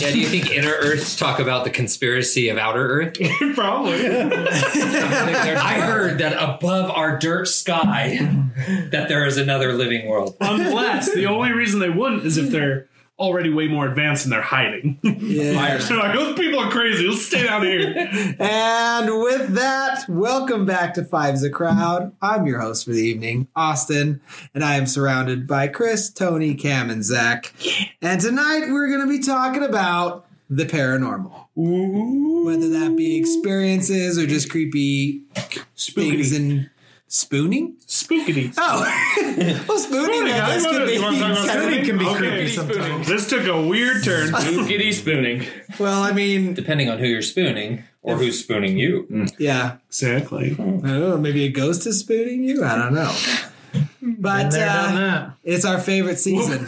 Yeah, do you think Inner Earths talk about the conspiracy of Outer Earth? Probably. I heard that above our dirt sky, that there is another living world. Unless the only reason they wouldn't is if they're already way more advanced and they're hiding. Yeah. so like, those people are crazy. Let's stay down here. And with that, welcome back to Five's a Crowd. I'm your host for the evening, Austin, and I am surrounded by Chris, Tony, Cam, and Zach. And tonight we're going to be talking about the paranormal. Whether that be experiences or just creepy things Spookity. In spooning. Spookity. Oh, well, spooning, I guess, could be. You wanna talk about Spooning can be Okay. creepy sometimes. This took a weird turn. Giddy spooning. Well, I mean, Depending on who you're spooning or who's spooning you. yeah. exactly. I don't know. Maybe a ghost is spooning you. I don't know. But there, uh, it's our favorite season.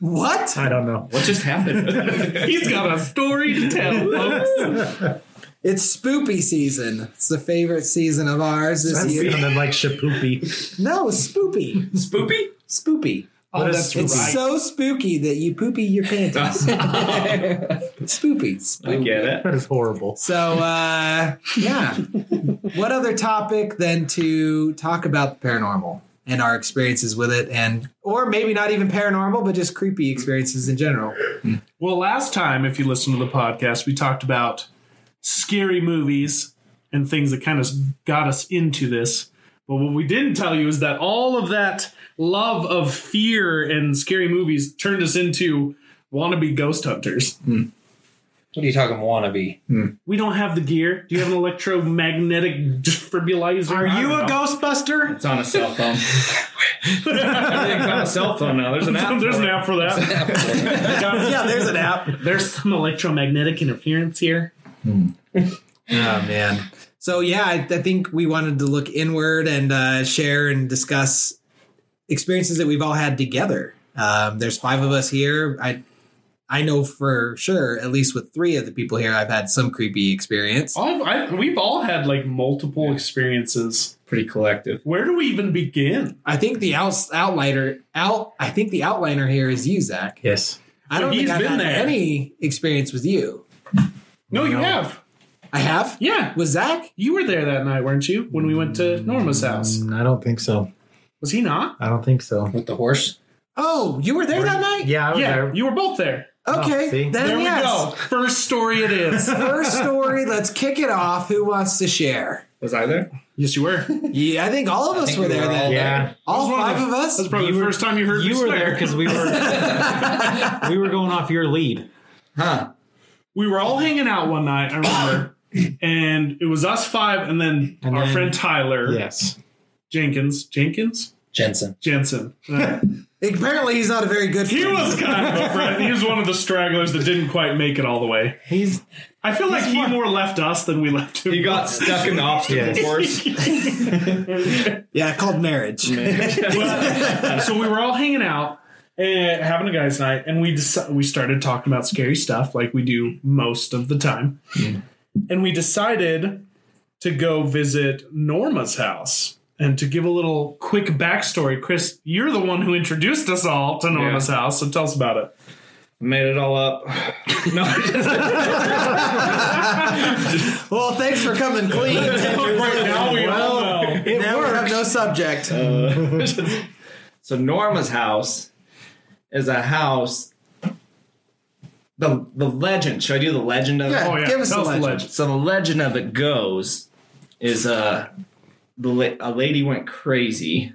what? I don't know. What just happened? He's got a story to tell, folks. It's spoopy season. It's the favorite season of ours this That year. sounded like shapoopy. No, spoopy. Spoopy? Spoopy. Oh, is- that's It's right. so spooky that you poopy your panties. spoopy. I get it. That is horrible. So, uh, yeah. what other topic than to talk about the paranormal and our experiences with it, and or maybe not even paranormal, but just creepy experiences in general. Well, last time, if you listen to the podcast, we talked about scary movies and things that kind of got us into this. But what we didn't tell you is that all of that love of fear and scary movies turned us into wannabe ghost hunters. Hmm. What are you talking wannabe? Hmm. We don't have the gear. Do you have an electromagnetic defibrillator? Are you a know. Ghostbuster? It's on a cell phone. Everything's on a cell phone now. There's an app. There's an app for that. Yeah, there's an app. There's some electromagnetic interference here. Oh man. So yeah, I, I think we wanted to look inward and uh, share and discuss experiences that we've all had together. Um, there's five of us here. I I know for sure, at least with three of the people here, I've had some creepy experience. I've, I, we've all had like multiple experiences. Pretty collective. Where do we even begin? I think the out, outliner out. I think the outliner here is you, Zach. Yes. I So don't think he's I've been had there. any experience with you. No, you No. have. I have. Yeah. Was Zach? You were there that night, weren't you? When we went to Norma's house. Mm, I don't think so. Was he not? I don't think so. With the horse? Oh, you were there that night. Yeah, I was Yeah, there. you were both there. Okay, Oh, see? then There yes. we go. First story it is. First story. Let's kick it off. Who wants to share? Was I there? yes, you were. Yeah, I think all of us think were we there were all then. Yeah. All That was one five of of us. That's probably You the were- first time you heard You me were swear. there because we were we were going off your lead. Huh. We were all hanging out one night, I remember. and it was us five and then And our then- friend Tyler Yes. Jenkins. Jenkins? Jensen. Jensen. Uh, Apparently, he's not a very good. he friend. was kind of a friend. He was one of the stragglers that didn't quite make it all the way. He's I feel like he more left us than we left him. He got stuck in the obstacle Yes. course. Yeah, called marriage. Well, so we were all hanging out and having a guys' night, and we deci- we started talking about scary stuff like we do most of the time, hmm. and we decided to go visit Norma's house. And to give a little quick backstory, Chris, you're the one who introduced us all to Norma's house, so tell us about it. Made it all up. No. well, thanks for coming clean. Ten Right now we all know. it now we have no subject. Uh, so Norma's house is a house. The the legend. Should I do the legend of Yeah. it? Oh yeah, Give us tell the us the legend. legend. So the legend of it goes is uh the la- a lady went crazy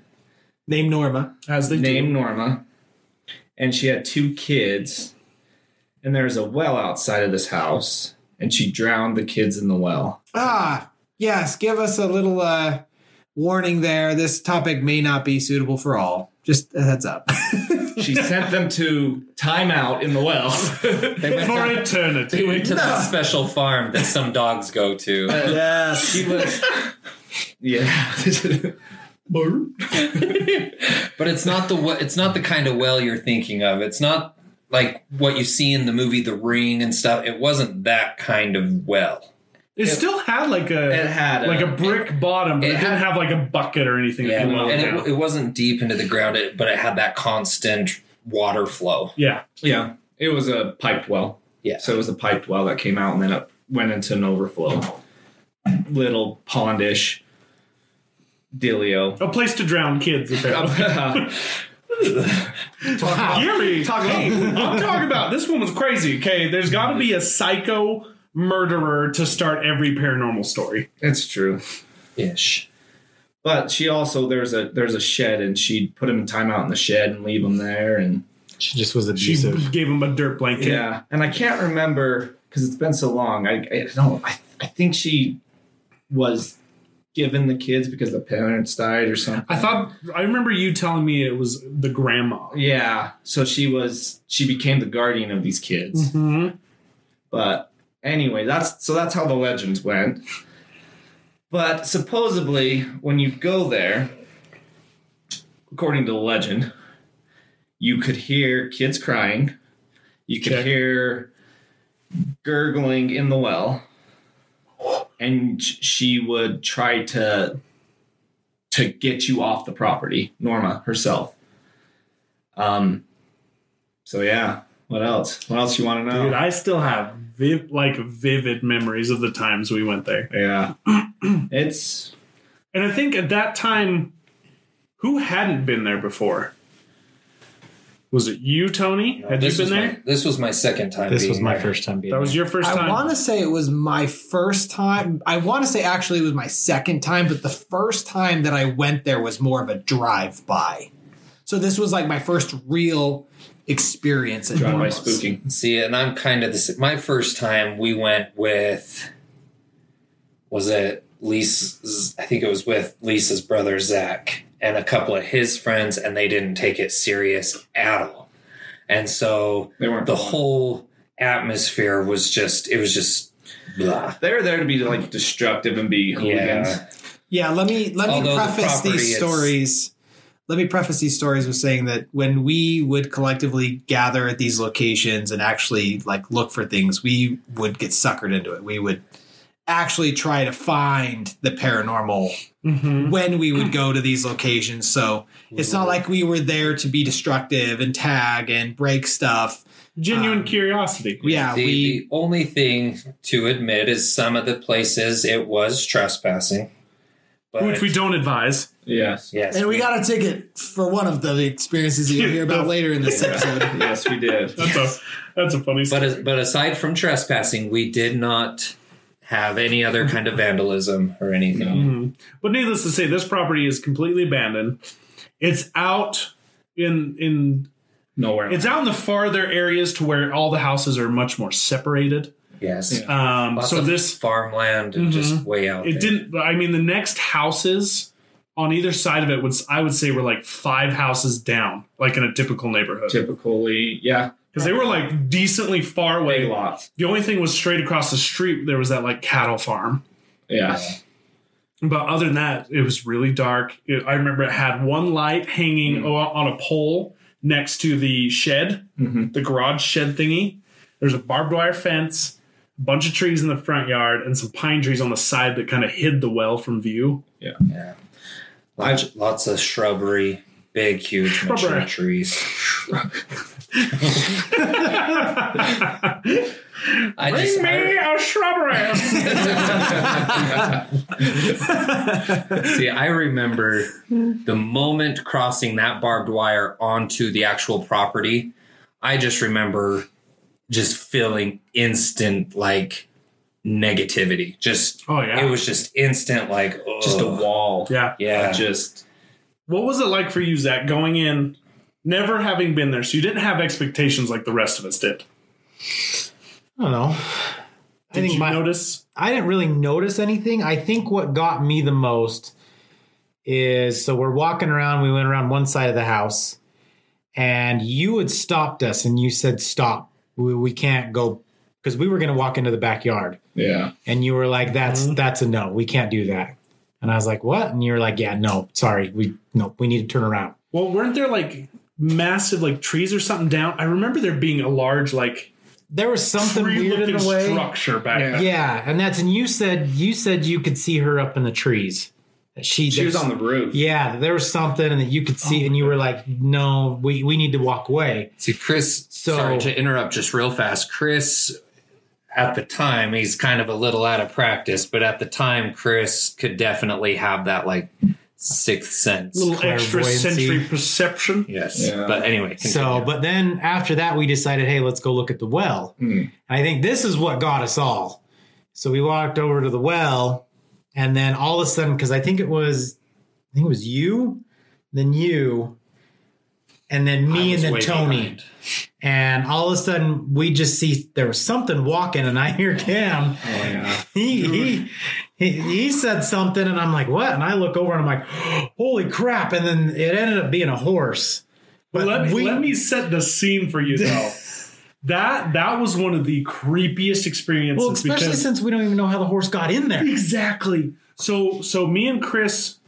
Name Norma. As they named do. Norma, and she had two kids, and there's a well outside of this house, and she drowned the kids in the well. Ah, yes. Give us a little uh, warning there. This topic may not be suitable for all. Just a heads up. She sent them to timeout in the well. They went, For to, eternity. they went to the special farm that some dogs go to. Uh, yes. she was, yeah. But it's not the it's not the kind of well you're thinking of. It's not like what you see in the movie The Ring and stuff. It wasn't that kind of well. It still had like a It had like a- a brick bottom, but it, it didn't had- have like a bucket or anything. Yeah, that you went and it, it wasn't deep into the ground, it, but it had that constant water flow. yeah, Yeah. It was a piped well. Yeah. So it was a piped well that came out and then it went into an overflow. Little pondish dealio. A place to drown kids, apparently. Hear me. Hey, I'm talking about this one was crazy. Okay, there's got to be a psycho murderer to start every paranormal story. That's true. Ish. But she also there's a there's a shed and she'd put him in timeout in the shed and leave him there and She just was abusive. She abusive. gave him a dirt blanket. yeah and I can't remember because it's been so long I I don't I, I think she was given the kids because the parents died or something I thought I remember you telling me it was the grandma. yeah so she was she became the guardian of these kids Mm-hmm. But anyway, that's so that's how the legends went. But supposedly, when you go there, according to the legend, you could hear kids crying. You could Check. hear gurgling in the well, and she would try to to get you off the property. Norma herself. Um. So yeah. What else? What else you want to know? Dude, I still have viv- like vivid memories of the times we went there. Yeah. it's And I think at that time, who hadn't been there before? Was it you, Tony? Had you this been was there? My, this was my second time. This being was my there. first time being that was your first time. I want to say it was my first time. I want to say actually it was my second time, but the first time that I went there was more of a drive by. So this was like my first real experience at drive by spooking. See, and I'm kind of the s- my first time. We went with was it Lisa's? I think it was with Lisa's brother Zach and a couple of his friends, and they didn't take it serious at all. And so They weren't the fun. whole atmosphere was just it was just blah. They were there to be like destructive and be hooligans. Yeah. Yeah, let me let me Although the preface property these is- stories. Let me preface these stories with saying that when we would collectively gather at these locations and actually like look for things, we would get suckered into it. We would actually try to find the paranormal Mhm. when we would go to these locations. So it's not like we were there to be destructive and tag and break stuff. Genuine Um, curiosity. Yeah, the, we the only thing to admit is some of the places it was trespassing. But Which we don't advise. Yes. yes, and we got a ticket for one of the experiences that you'll hear about later in this episode. yes, we did. That's a that's a funny But as, but aside from trespassing, we did not have any other kind of vandalism or anything. Mhm. But needless to say, this property is completely abandoned. It's out in in Nowhere. it's out in the farther areas to where all the houses are much more separated. Yes. Yeah. Um, Lots so of this farmland and just way out. it there. didn't. I mean, the next houses on either side of it was I would say were like five houses down, like in a typical neighborhood, typically, yeah, because they were like decently far away. big lots. The only thing was straight across the street. There was that like cattle farm. Yeah. But other than that, it was really dark. It- I remember it had one light hanging o- on a pole next to the shed, Mhm. the garage shed thingy. There's a barbed wire fence, a bunch of trees in the front yard, and some pine trees on the side that kind of hid the well from view. Yeah. Lots, lots of shrubbery, big, huge, mature Shrubbery. trees. I Bring just, me I- a shrubbery. see, I remember the moment crossing that barbed wire onto the actual property. I just remember just feeling instant like negativity. Just oh yeah, it was just instant like Just a wall. yeah. Yeah. Of Just What was it like for you, Zach, going in, never having been there? So you didn't have expectations like the rest of us did. I don't know. I Did think you my, notice? I didn't really notice anything. I think what got me the most is so we're walking around. We went around one side of the house, and you had stopped us, and you said, "Stop! We, we can't go," because we were going to walk into the backyard, yeah. and you were like, "That's Mhm. that's a no. We can't do that." And I was like, "What?" And you were like, "Yeah, no, sorry, we no, we need to turn around." Well, weren't there like massive like trees or something down? I remember there being a large like There was something weird in the way. structure back Yeah. there. Yeah, and that's and you said you said you could see her up in the trees, she She was on the roof. yeah there was something and that you could see and you were like no we we need to walk away See, Chris, So- sorry to interrupt just real fast. Chris, at the time, he's kind of a little out of practice, but at the time, Chris could definitely have that like sixth sense. little extra Clairvoyancy. sensory perception. yes. Yeah. But anyway, so but then after that we decided hey let's go look at the well hmm. and i think this is what got us all so we walked over to the well and then all of a sudden because i think it was i think it was you then you and then me and then tony behind. and all of a sudden we just see there was something walking and i hear cam Oh yeah. he, he he he said something and i'm like what and i look over and i'm like holy crap and then it ended up being a horse But let me, we- let me set the scene for you though. that that was one of the creepiest experiences. well especially since we don't even know how the horse got in there exactly. So so me and Chris,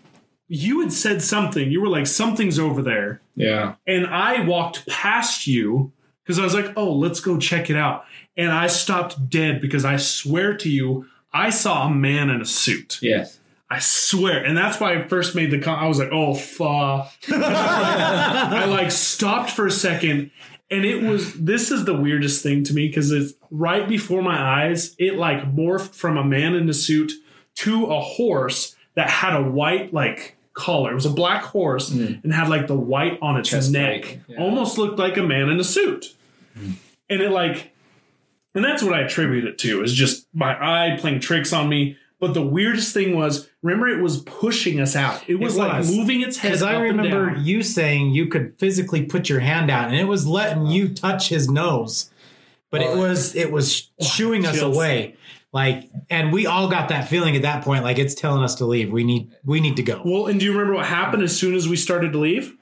you had said something. You were like something's over there, Yeah. and I walked past you because I was like, oh, let's go check it out. And I stopped dead because I swear to you, I saw a man in a suit. Yes. I swear, and that's why I first made the. Con- I was like, "Oh fuck!" I like stopped for a second, and it was. This is the weirdest thing to me because it's right before my eyes. It like morphed from a man in a suit to a horse that had a white like collar. It was a black horse hmm. and had like the white on its Chest neck. yeah. Almost looked like a man in a suit, hmm. and it like and that's what I attribute it to is just my eye playing tricks on me. But the weirdest thing was, remember, it was pushing us out. It was, like was. moving its head. Because I remember you saying you could physically put your hand out, and it was letting uh-huh. you touch his nose, but it oh, was it was oh, shooing us away. Like, and we all got that feeling at that point, like it's telling us to leave. We need we need to go. Well, and do you remember what happened as soon as we started to leave?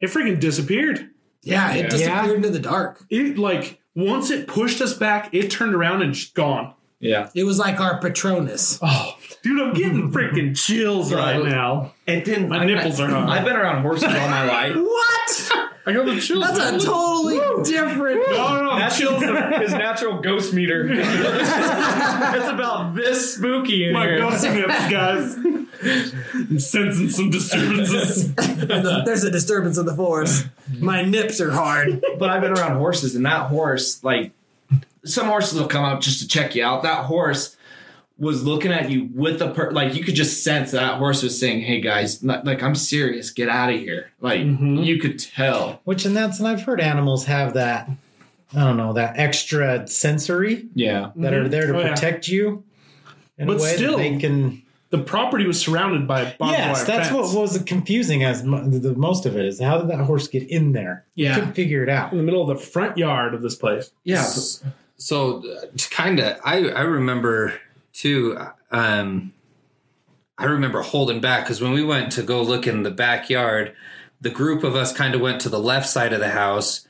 It freaking disappeared. Yeah, it Yeah. disappeared Yeah. into the dark. It like once it pushed us back, it turned around and just gone. Yeah. It was like our Patronus. Oh, dude, I'm getting freaking chills right now. It didn't. My I- nipples are hard. I've been around horses all my life. What? I got the chills. That's a totally different. no, no, That's chills. his natural ghost meter. it's about this spooky in My here. ghost nips, guys. I'm sensing some disturbances. There's a disturbance in the force. My nips are hard. But I've been around horses, and that horse, like, some horses will come up just to check you out. That horse was looking at you with a per like you could just sense that horse was saying, "Hey guys, like, like, I'm serious, get out of here." Like Mhm. you could tell. Which and that's and I've heard animals have that. I don't know that extra sensory Yeah, that are there to Oh, yeah. protect you. In But a way still, that they can. The property was surrounded by barbed Yes, wire that's fence. what was confusing as the, the most of it is how did that horse get in there? Yeah. couldn't figure it out. in the middle of the front yard of this place. yeah. So, kind of, I I remember too. Um, I remember holding back because when we went to go look in the backyard, the group of us kind of went to the left side of the house,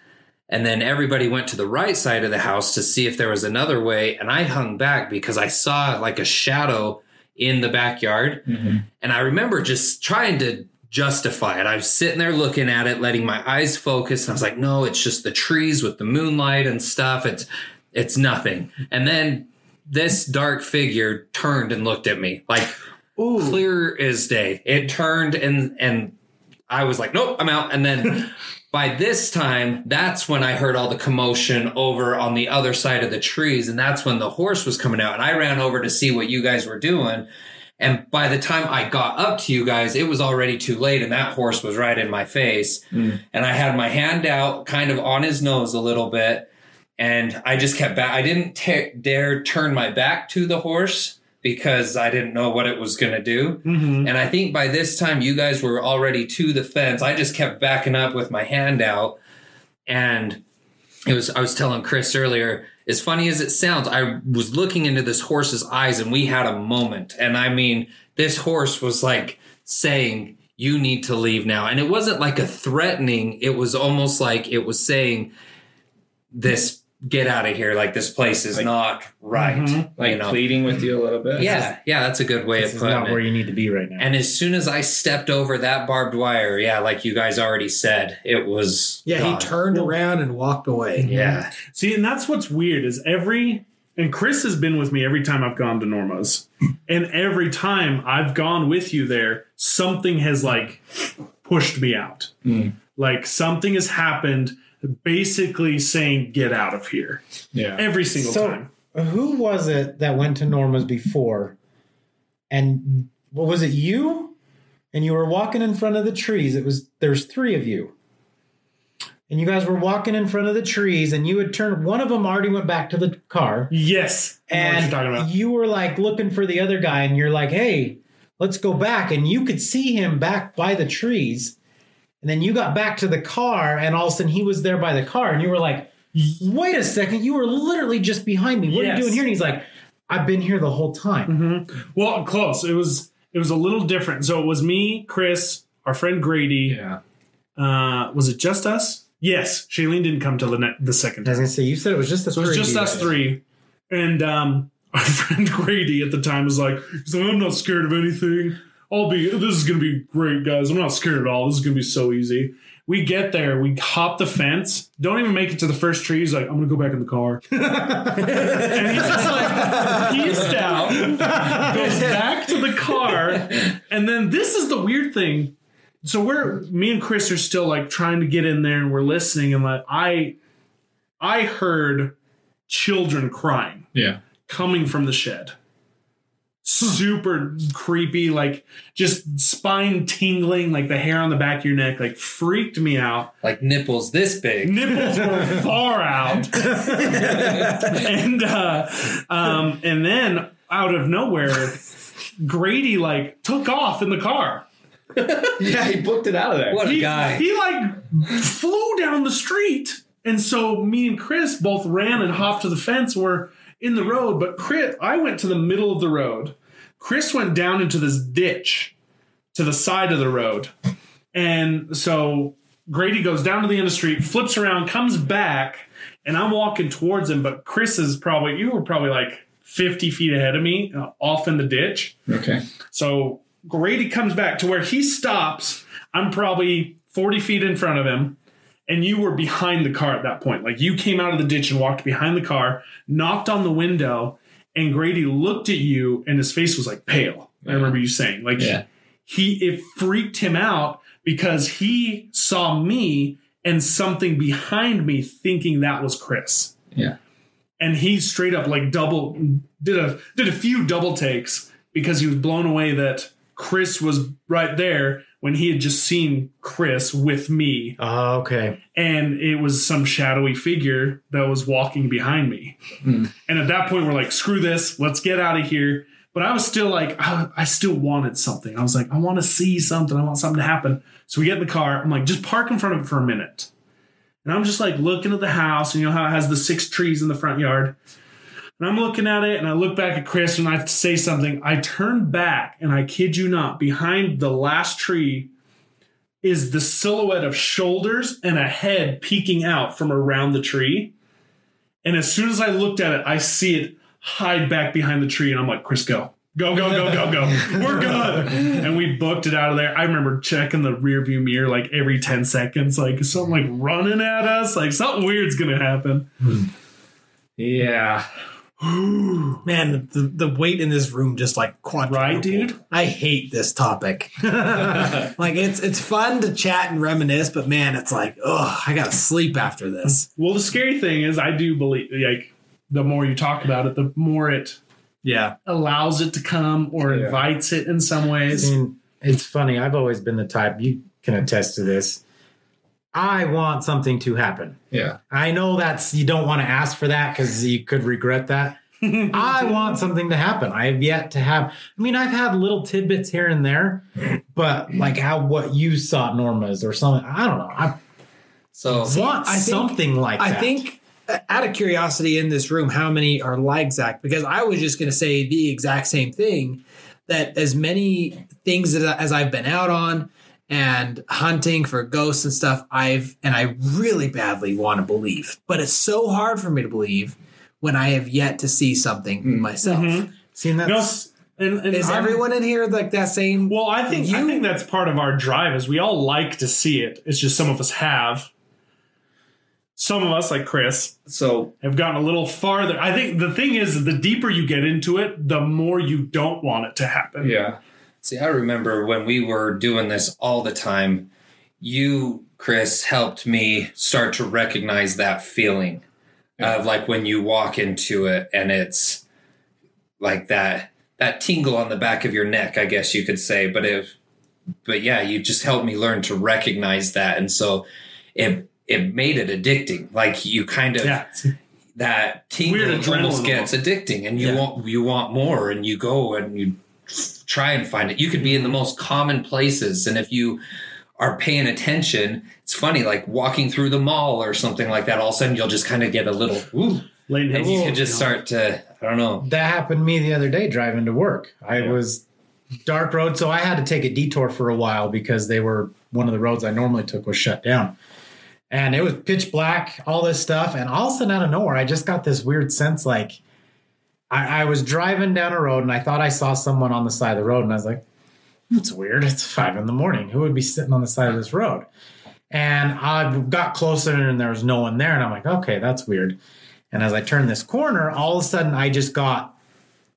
and then everybody went to the right side of the house to see if there was another way. And I hung back because I saw like a shadow in the backyard, and I remember just trying to justify it. I was sitting there looking at it, letting my eyes focus, and I was like, "No, it's just the trees with the moonlight and stuff. It's it's nothing." And then this dark figure turned and looked at me like clear as day. It turned and and I was like, "Nope, I'm out." And then by this time, that's when I heard all the commotion over on the other side of the trees, and that's when the horse was coming out. And I ran over to see what you guys were doing. And by the time I got up to you guys, it was already too late, and that horse was right in my face. Mm. And I had my hand out, kind of on his nose a little bit, and I just kept back. I didn't ta- dare turn my back to the horse because I didn't know what it was going to do. Mm-hmm. And I think by this time, you guys were already to the fence. I just kept backing up with my hand out, and it was. I was telling Chris earlier. As funny as it sounds, I was looking into this horse's eyes, and we had a moment. And I mean, this horse was like saying, "You need to leave now," and it wasn't like a threatening. It was almost like it was saying, "This." Get out of here! Like this place is Like- not right. Mhm. like you know? pleading with you a little bit. Yeah, yeah, that's a good way This of is putting not it. where you need to be right now. And as soon as I stepped over that barbed wire, yeah, like you guys already said, it was Yeah, he gone. turned around and walked away. Yeah, See, and that's what's weird is every And Chris has been with me every time I've gone to Norma's. And every time I've gone with you there, something has like pushed me out. Like something has happened basically saying, get out of here. Yeah. Every single So- time. Who was it that went to Norma's before? And what was it? You? And you were walking in front of the trees. It was there's three of you. And you guys were walking in front of the trees, and you had turned. One of them already went back to the car, Yes. I know what and you're talking about. you were like looking for the other guy, and you're like, "Hey, let's go back." And you could see him back by the trees. And then you got back to the car, and all of a sudden he was there by the car, and you were like, "Wait a second! You were literally just behind me. What are you doing here?" And he's like, "I've been here the whole time." Well, close. It was it was a little different. So it was me, Chris, our friend Grady. Yeah. Uh, was it just us? Yes. Shailene didn't come till the ne- the second I was gonna say you said it was just us. So it was just us three. And um, our friend Grady at the time was like, I'm not scared of anything. I'll be, this is going to be great, guys. I'm not scared at all. This is going to be so easy. We get there, we hop the fence, don't even make it to the first tree. He's like, I'm going to go back in the car. and he's just like, peaced out, goes back to the car. And then this is the weird thing. So we're, me and Chris are still like trying to get in there and we're listening. And like, I, I heard children crying Yeah. coming from the shed. Super creepy, like just spine tingling, like the hair on the back of your neck, like freaked me out. Like nipples this big. Nipples were far out, and uh, um, and then out of nowhere, Grady like took off in the car. Yeah, he booked it out of there. What a he, guy. He like flew down the street. And so me and Chris both ran and hopped to the fence. We're in the road, but Chris, I went to the middle of the road. Chris went down into this ditch to the side of the road. And so Grady goes down to the end of the street, flips around, comes back, and I'm walking towards him. But Chris is probably, you were probably like 50 feet ahead of me, uh, off in the ditch. Okay. So Grady comes back to where he stops. I'm probably 40 feet in front of him. And you were behind the car at that point. Like you came out of the ditch and walked behind the car, knocked on the window, and Grady looked at you and his face was like pale. I remember you saying, like, Yeah. he, it freaked him out because he saw me and something behind me thinking that was Chris Yeah. and he straight up like double did a did a few double takes because he was blown away that Chris was right there when he had just seen Chris with me Oh, okay. and it was some shadowy figure that was walking behind me. Hmm. And at that point we're like screw this, let's get out of here. But I was still like I, I still wanted something. I was like I want to see something. I want something to happen. So we get in the car. I'm like just park in front of it for a minute. And I'm just like looking at the house, and you know how it has the six trees in the front yard. And I'm looking at it, and I look back at Chris, and I say something. I turn back, and I kid you not, behind the last tree is the silhouette of shoulders and a head peeking out from around the tree. And as soon as I looked at it, I see it hide back behind the tree, and I'm like, Chris, go. Go, go, go, go, go. We're good. And we booked it out of there. I remember checking the rear view mirror like every 10 seconds, like something like running at us, like something weird's gonna happen. Hmm. Yeah. Man, the, the weight in this room just like quadrupled. Right, dude? I hate this topic. like it's it's fun to chat and reminisce, but man, it's like, oh, I gotta sleep after this. Well, the scary thing is I do believe like the more you talk about it, the more it Yeah. allows it to come or Yeah. invites it in some ways. I mean, it's funny. I've always been the type, you can attest to this. I want something to happen. Yeah. I know that's, you don't want to ask for that because you could regret that. I want something to happen. I have yet to have, I mean, I've had little tidbits here and there, but like how what you saw Norma's or something, I don't know. I So want I think- something like I that. think uh, out of curiosity in this room, how many are like Zach? Because I was just gonna say the exact same thing. That as many things that, as I've been out on and hunting for ghosts and stuff, I've and I really badly want to believe, but it's so hard for me to believe when I have yet to see something myself. Mhm. Seeing that, No, and, and Is I'm- everyone in here like that same? Well, I think I You- think that's part of our drive is we all like to see it. It's just some of us have. some of us, like Chris, So have gotten a little farther. I think the thing is, the deeper you get into it, the more you don't want it to happen. yeah, See, I remember when we were doing this all the time, you, Chris, helped me start to recognize that feeling of like when you walk into it and it's like that that tingle on the back of your neck, I guess you could say. But if but yeah, you just helped me learn to recognize that. And so it it made it addicting. Like you kind of Yeah. that tingle almost gets addicting and you Yeah. want you want more and you go and you try and find it you could be in the most common places and if you are paying attention it's funny like walking through the mall or something like that all of a sudden you'll just kind of get a little ooh Lane and you can just start to i don't know That happened to me the other day driving to work. I Yeah. was dark road, so I had to take a detour for a while because they were one of the roads I normally took was shut down. And it was pitch black, all this stuff, and all of a sudden out of nowhere, I just got this weird sense like I, I was driving down a road and I thought I saw someone on the side of the road, and I was like, "That's weird. It's five in the morning. Who would be sitting on the side of this road?" And I got closer and there was no one there, and I'm like, "Okay, that's weird." And as I turned this corner, all of a sudden I just got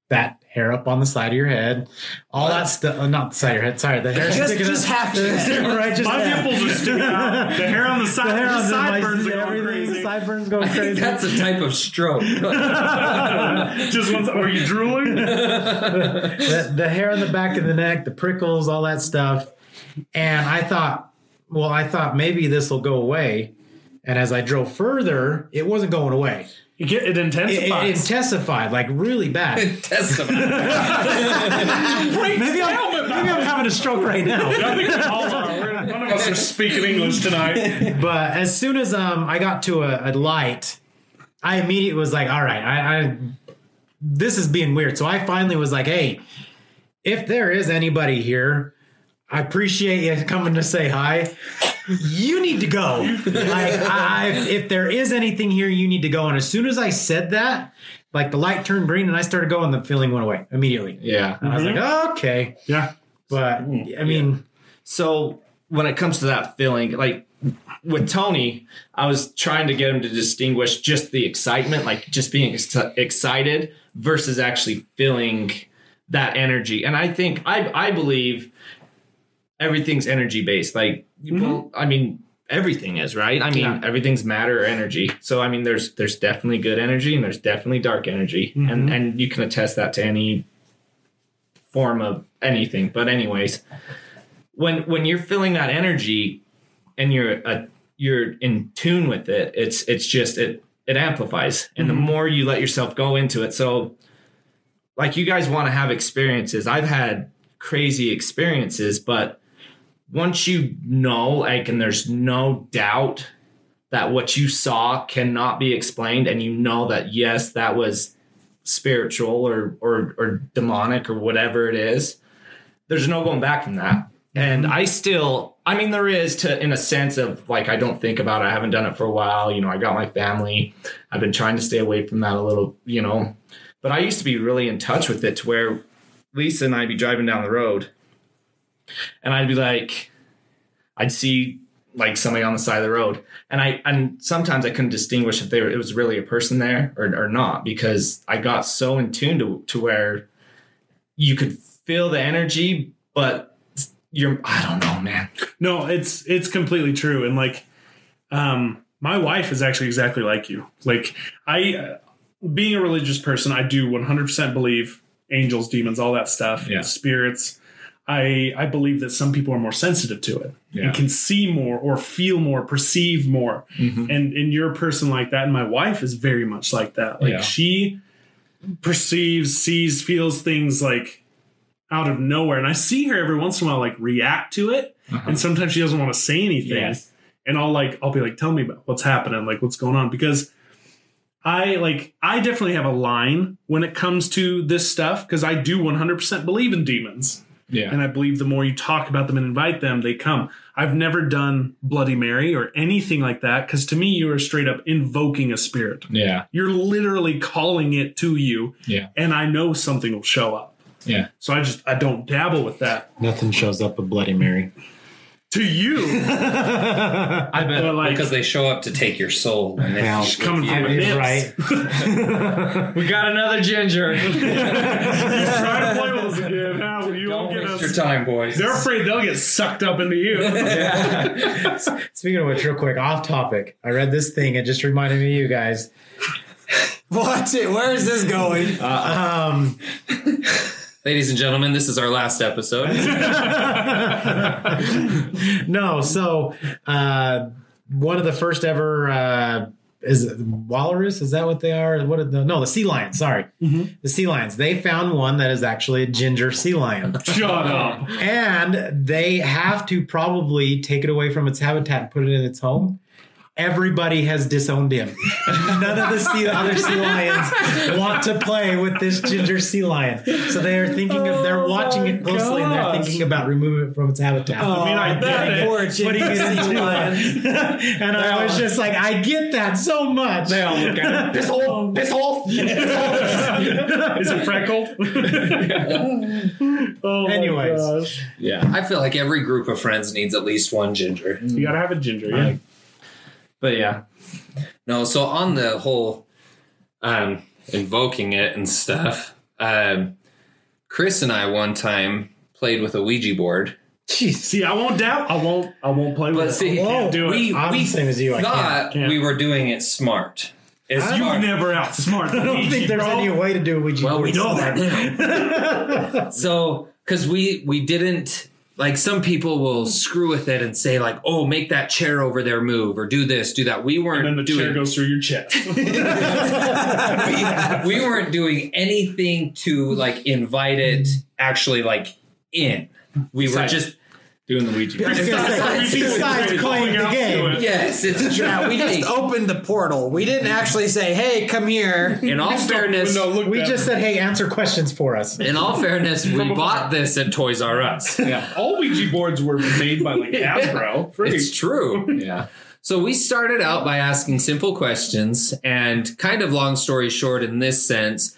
that hair up on the side of your head, all that stuff. Uh, not the side of your head. Sorry, the hair Just- sticking just up. half your head. right, just My half. nipples are sticking out. The hair on the side, The hair the on the sideburns are going crazy. Sideburns going i think crazy. that's a type of stroke Just once, are you drooling? the, the hair on the back of the neck, the prickles, all that stuff. And I thought, well, I thought maybe this will go away. And as I drove further, it wasn't going away. It, get, it It, intensifies. it intensified, like really bad. Testament. maybe, I'm, maybe I'm having a stroke right now. I think we all are. We're- None of us are speaking English tonight. But as soon as um I got to a, a light, I immediately was like, all right, I, I this is being weird. So I finally was like, hey, if there is anybody here, I appreciate you coming to say hi. You need to go. Like, I, if there is anything here, you need to go. And as soon as I said that, like the light turned green and I started going, the feeling went away immediately. yeah. And I was like, okay. Yeah. But I mean, So when it comes to that feeling, like with Tony, I was trying to get him to distinguish just the excitement, like just being ex- excited versus actually feeling that energy. And I think I I believe everything's energy based. Like mm-hmm. you don't- I mean everything is, right? I mean Yeah. everything's matter or energy. So I mean there's there's definitely good energy and there's definitely dark energy. And mm-hmm. and you can attest that to any form of anything. But anyways, when when you're feeling that energy and you're uh, you're in tune with it, it's it's just it it amplifies, and the more you let yourself go into it, so like you guys want to have experiences. I've had crazy experiences, but once you know, like, and there's no doubt that what you saw cannot be explained, and you know that yes, that was spiritual or or or demonic or whatever it is there's no going back from that. And mm-hmm. I still, I mean, there is to, in a sense of like, I don't think about it. I haven't done it for a while. You know, I got my family. I've been trying to stay away from that a little, you know, but I used to be really in touch with it to where Lisa and I'd be driving down the road and I'd be like, I'd see like somebody on the side of the road and I, and sometimes I couldn't distinguish if there, it was really a person there or, or not because I got so in tune to, to where you could feel the energy, but you're I don't know, man. No, it's it's completely true, and like, um, my wife is actually exactly like you. Like, I, uh, being a religious person, I do one hundred percent believe angels, demons, all that stuff, Yeah. spirits. I I believe that some people are more sensitive to it Yeah. and can see more or feel more, perceive more. Mm-hmm. And and you're a person like that, and my wife is very much like that. Like Yeah. she perceives, sees, feels things like out of nowhere, and I see her every once in a while like react to it, Uh-huh. and sometimes she doesn't want to say anything, Yes. and I'll like I'll be like, tell me about what's happening, like what's going on, because. I like I definitely have a line when it comes to this stuff because I do 100% believe in demons. Yeah. And I believe the more you talk about them and invite them, they come. I've never done Bloody Mary or anything like that because to me, you are straight up invoking a spirit. yeah. You're literally calling it to you, Yeah. and I know something will show up. Yeah. So I just I don't dabble with that. nothing shows up with Bloody Mary. to you. I bet. But like, because they show up to take your soul. And if Well, you- coming from you- a You're nips. right. we got another ginger. Try to play with us again. How you Don't won't get waste your us. time, boys. They're afraid they'll get sucked up into you. Speaking of which, real quick, off topic. I read this thing. It just reminded me of you guys. Watch it. Where is this going? Um, Ladies and gentlemen, this is our last episode. no, so uh, one of the first ever uh, is it walrus. Is that what they are? What are the no the sea lions? Sorry, the sea lions. They found one that is actually a ginger sea lion, Shut up. and they have to probably take it away from its habitat and put it in its home. Everybody has disowned him. None of the sea, other sea lions want to play with this ginger sea lion. So they are thinking of they're Oh watching it my closely and they're thinking about removing it from its habitat. Oh, I mean, I Oh, get it. Poor putting it ginger into sea lion. and I was just like, I get that so much. They all look at it. This whole, oh this whole, this whole. Is it freckled? oh my Anyways. gosh. Yeah, I feel like every group of friends needs at least one ginger. You gotta have a ginger, yeah. But yeah, No, so on the whole um invoking it and stuff, um Chris and I one time played with a Ouija board. Jeez. See, I won't doubt. I won't. I won't play with But it. see, I can't do it. we, I'm we the same as you, I can't. thought Can't. we were doing it smart. As you smart. never outsmart. I don't think there's any way to do a Ouija Well, board. we know that now. so, because we we didn't like some people will screw with it and say like, "Oh, make that chair over there move," or "Do this, do that." We weren't And then the doing. chair goes through your chest. we, we weren't doing anything to like invite it actually like in. We were just doing the Ouija. I was Besides- besides playing the Going out to game. it. yes, it's true. Yeah, we just opened the portal. We didn't actually say, "Hey, come here." in all fairness, No, look We down. just said, hey, answer questions for us. in all fairness, we bought this at Toys R Us. Yeah, all Ouija boards were made by like Hasbro. Free. It's true. yeah. So we started out by asking simple questions, and kind of long story short, in this sense,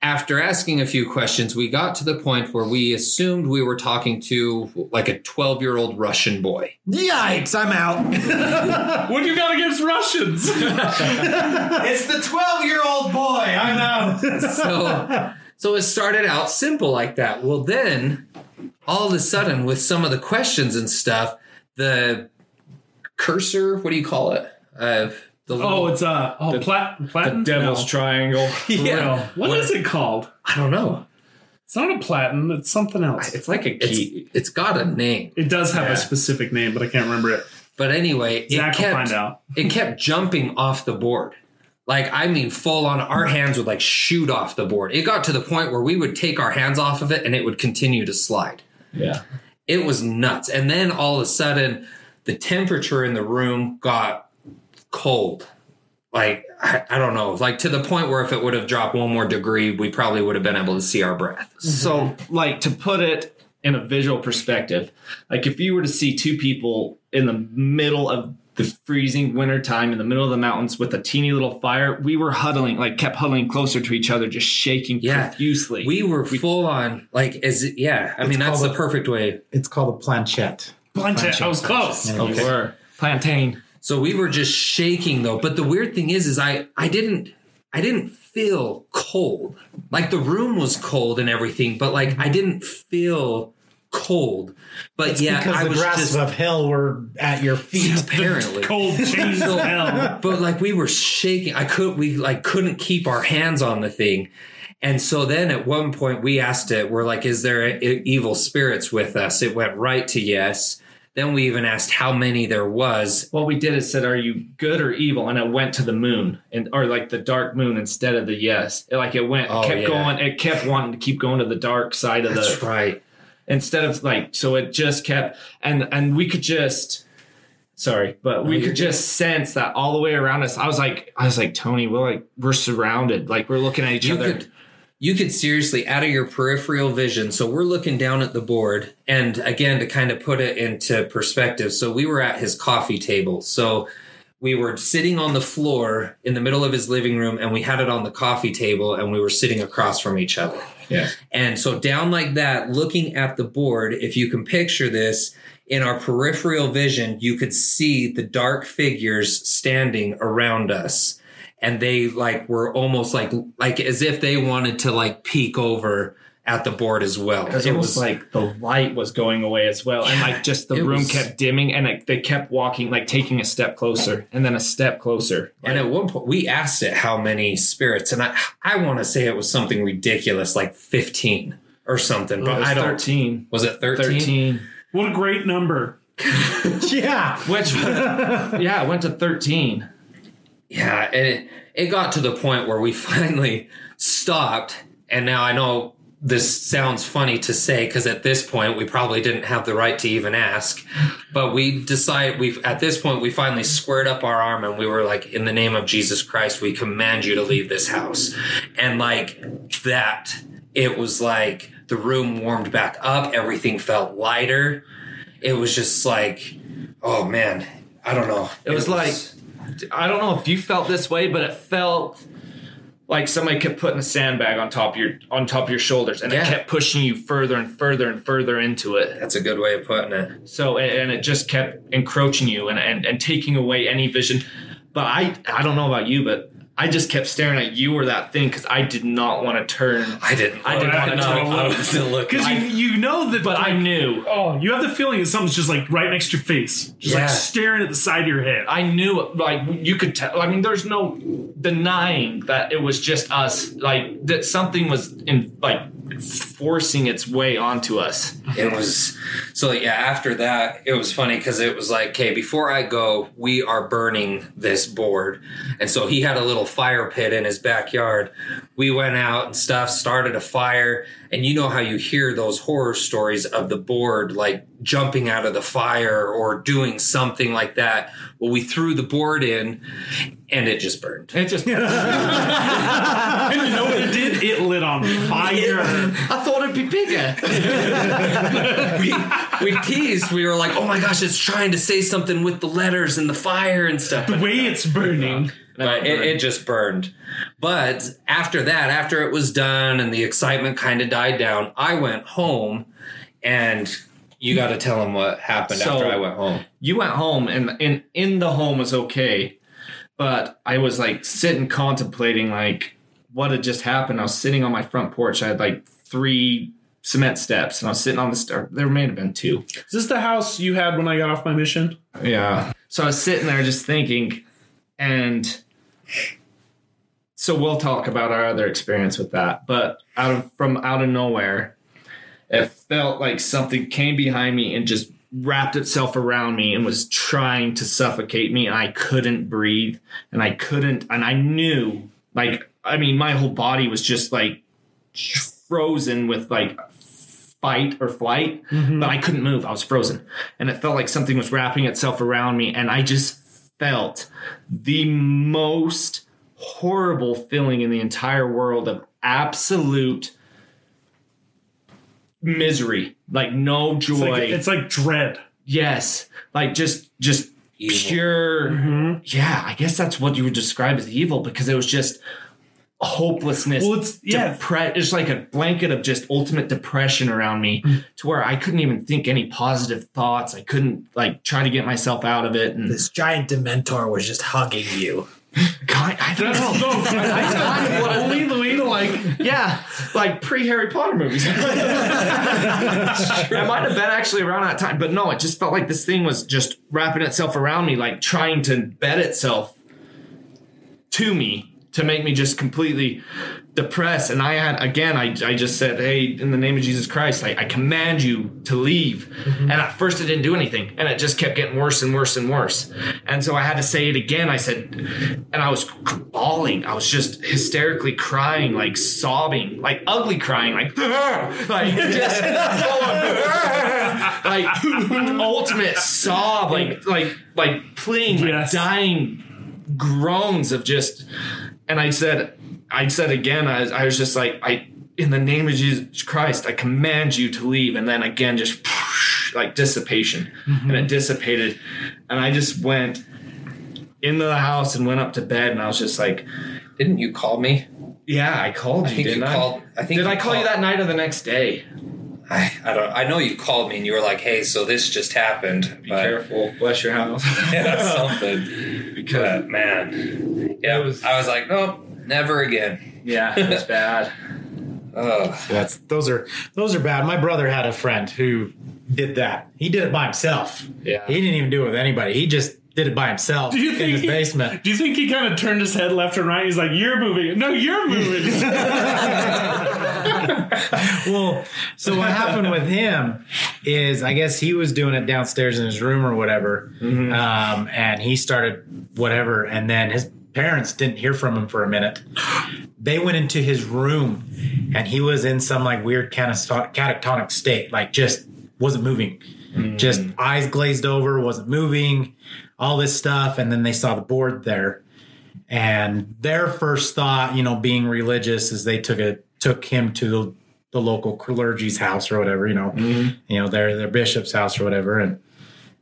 after asking a few questions, we got to the point where we assumed we were talking to like a 12 year old Russian boy. Yikes! I'm out. What do you got against Russians? it's the twelve-year-old boy. I'm out. So, so it started out simple like that. Well, then all of a sudden, with some of the questions and stuff, the cursor, what do you call it? Uh, the oh, little- it's uh oh The- plat The. Devil's No. Triangle. yeah. What is it called? I don't know. It's not a platin. It's something else. It's like a It's, key. it's got a name. It does have Yeah. a specific name, but I can't remember it. But anyway, it Zach will kept find out. it kept jumping off the board. Like I mean, full on. Our hands would like shoot off the board. It got to the point where we would take our hands off of it, and it would continue to slide. Yeah. It was nuts. And then all of a sudden, the temperature in the room got cold. Like I, I don't know, like to the point where if it would have dropped one more degree, we probably would have been able to see our breath. Mm-hmm. So, like to put it in a visual perspective, like if you were to see two people in the middle of the freezing winter time in the middle of the mountains with a teeny little fire, we were huddling, like kept huddling closer to each other, just shaking Yeah. profusely. We were full on, like, as yeah. I mean, that's the a- perfect way It's called a planchette. Planchette. I was close. Yeah. We were plantain. So we were just shaking though. But the weird thing is, is I I didn't I didn't feel cold. Like the room was cold and everything, but like I didn't feel cold. But yeah, because I the was grasps just of hell were at your feet. apparently. Cold chains of hell. but like we were shaking. I could we like couldn't keep our hands on the thing. And so then at one point we asked it, we're like, is there e- evil spirits with us? It went right to yes. Then we even asked how many there was. What we did is said, "Are you good or evil?" And it went to the moon, and or like the dark moon instead of the yes. It, like it went, Oh, kept yeah. going. It kept wanting to keep going to the dark side of That's the right. instead of like so it just kept and and we could just sorry but we could just sense that all the way around us i was like i was like tony we're like we're surrounded like we're looking at each you other could you could seriously out of your peripheral vision so we're looking down at the board and again to kind of put it into perspective so we were at his coffee table so we were sitting on the floor in the middle of his living room and we had it on the coffee table and we were sitting across from each other Yeah. And so down like that, looking at the board, if you can picture this, in our peripheral vision, you could see the dark figures standing around us. And they like were almost like like as if they wanted to like peek over at the board as well. Because it, was, like the light was going away as well, and like just the room was- kept dimming, and it, they kept walking, like taking a step closer, and then a step closer. And at one point, we asked it how many spirits, and I I want to say it was something ridiculous, like fifteen or something. It But was I don't. thirteen. Was it thirteen? 13. What a great number. Yeah. Which, yeah, it went to 13. Yeah, it it got to the point where we finally stopped, and now I know this sounds funny to say because at this point we probably didn't have the right to even ask, but we decided we at this point we finally squared up our arm and we were like, in the name of Jesus Christ, we command you to leave this house, and like that, it was like the room warmed back up, everything felt lighter. It was just like, oh man, I don't know. It was like, I don't know if you felt this way, but it felt like somebody kept putting a sandbag on top of your on top of your shoulders, and Yeah. it kept pushing you further and further and further into it. that's a good way of putting it. So and and it just kept encroaching you and, and, and taking away any vision. But I I don't know about you, but I just kept staring at you or that thing because I did not want to turn. I didn't. I didn't wanna know. turn. I wasn't looking. Because you, you know that. But I knew. oh, you have the feeling that something's just like right next to your face, just Yeah. like staring at the side of your head. I knew like you could tell. I mean, there's no denying that it was just us. Like that something was in like forcing its way onto us. It was so yeah. After that, it was funny because it was like, okay, before I go, we are burning this board, and so he had a little fire pit in his backyard. We went out and stuff, started a fire, and you know how you hear those horror stories of the board like jumping out of the fire or doing something like that. Well, we threw the board in, and it just burned. It just. and you know what it did? It lit on fire. I thought it'd be bigger. we, we teased. We were like, "Oh my gosh, it's trying to say something with the letters and the fire and stuff." The way it's burning. But it, it just burned. But after that, after it was done and the excitement kind of died down, I went home, and you got to tell him what happened So- after I went home. you went home and in in the home was okay but i was like sitting contemplating like what had just happened i was sitting on my front porch i had like three cement steps and i was sitting on the stair there may have been two Is this the house you had when I got off my mission? yeah so i was sitting there just thinking and so we'll talk about our other experience with that. But out of from out of nowhere it felt like something came behind me and just wrapped itself around me and was trying to suffocate me. And I couldn't breathe and I couldn't and I knew like I mean my whole body was just like frozen with like fight or flight but mm-hmm. I couldn't move. I was frozen. And it felt like something was wrapping itself around me and I just felt the most horrible feeling in the entire world of absolute misery like no It's joy like, it's like dread. yes like just just Evil. pure Mm-hmm. yeah i guess that's what you would describe as evil because it was just hopelessness Well, it's yeah. depre- it's like a blanket of just ultimate depression around me Mm. to where i couldn't even think any positive thoughts i couldn't like try to get myself out of it and This giant Dementor was just hugging you. God, I don't That's know. no, that's kind of what only the way to like. yeah, like pre Harry Potter movies. it might have been actually around that time, but no, it just felt like this thing was just wrapping itself around me, like trying to bed itself to me to make me just completely depressed. And I had, again, I, I just said, Hey, in the name of Jesus Christ, I, I command you to leave. Mm-hmm. And at first it didn't do anything. And it just kept getting worse and worse and worse. And so I had to say it again. I said, and I was bawling. I was just hysterically crying, like sobbing, like ugly crying, like, like just like ultimate sob, like, like, like pleading, like dying groans of just and I said I said again I was, I was just like I in the name of Jesus Christ I command you to leave and then again just like dissipation and it mm-hmm. dissipated and I just went into the house and went up to bed and I was just like Didn't you call me? Yeah, I called I you, didn't I? called. I think Did I call you that night or the next day? I, I don't. I know you called me and you were like, "Hey, so this just happened." Be but- careful. Bless your house. yeah, something. because But man, yeah, It was- I was like, nope, never again. yeah, it was bad. Oh, That's those are those are bad. My brother had a friend who did that. He did it by himself. Yeah. He didn't even do it with anybody. He just did it by himself Do you in think his he- basement. Do you think he kind of turned his head left and right? He's like, "You're moving." No, you're moving. well, so what happened with him is, I guess he was doing it downstairs in his room or whatever, um, and he started whatever, and then his parents didn't hear from him for a minute. They went into his room, and he was in some like weird catas- catatonic state, like just wasn't moving, just eyes glazed over, wasn't moving, all this stuff, and then they saw the board there. And their first thought, you know, being religious, is they took it took him to the, the local clergy's house or whatever, you know, you know, their their bishop's house or whatever, and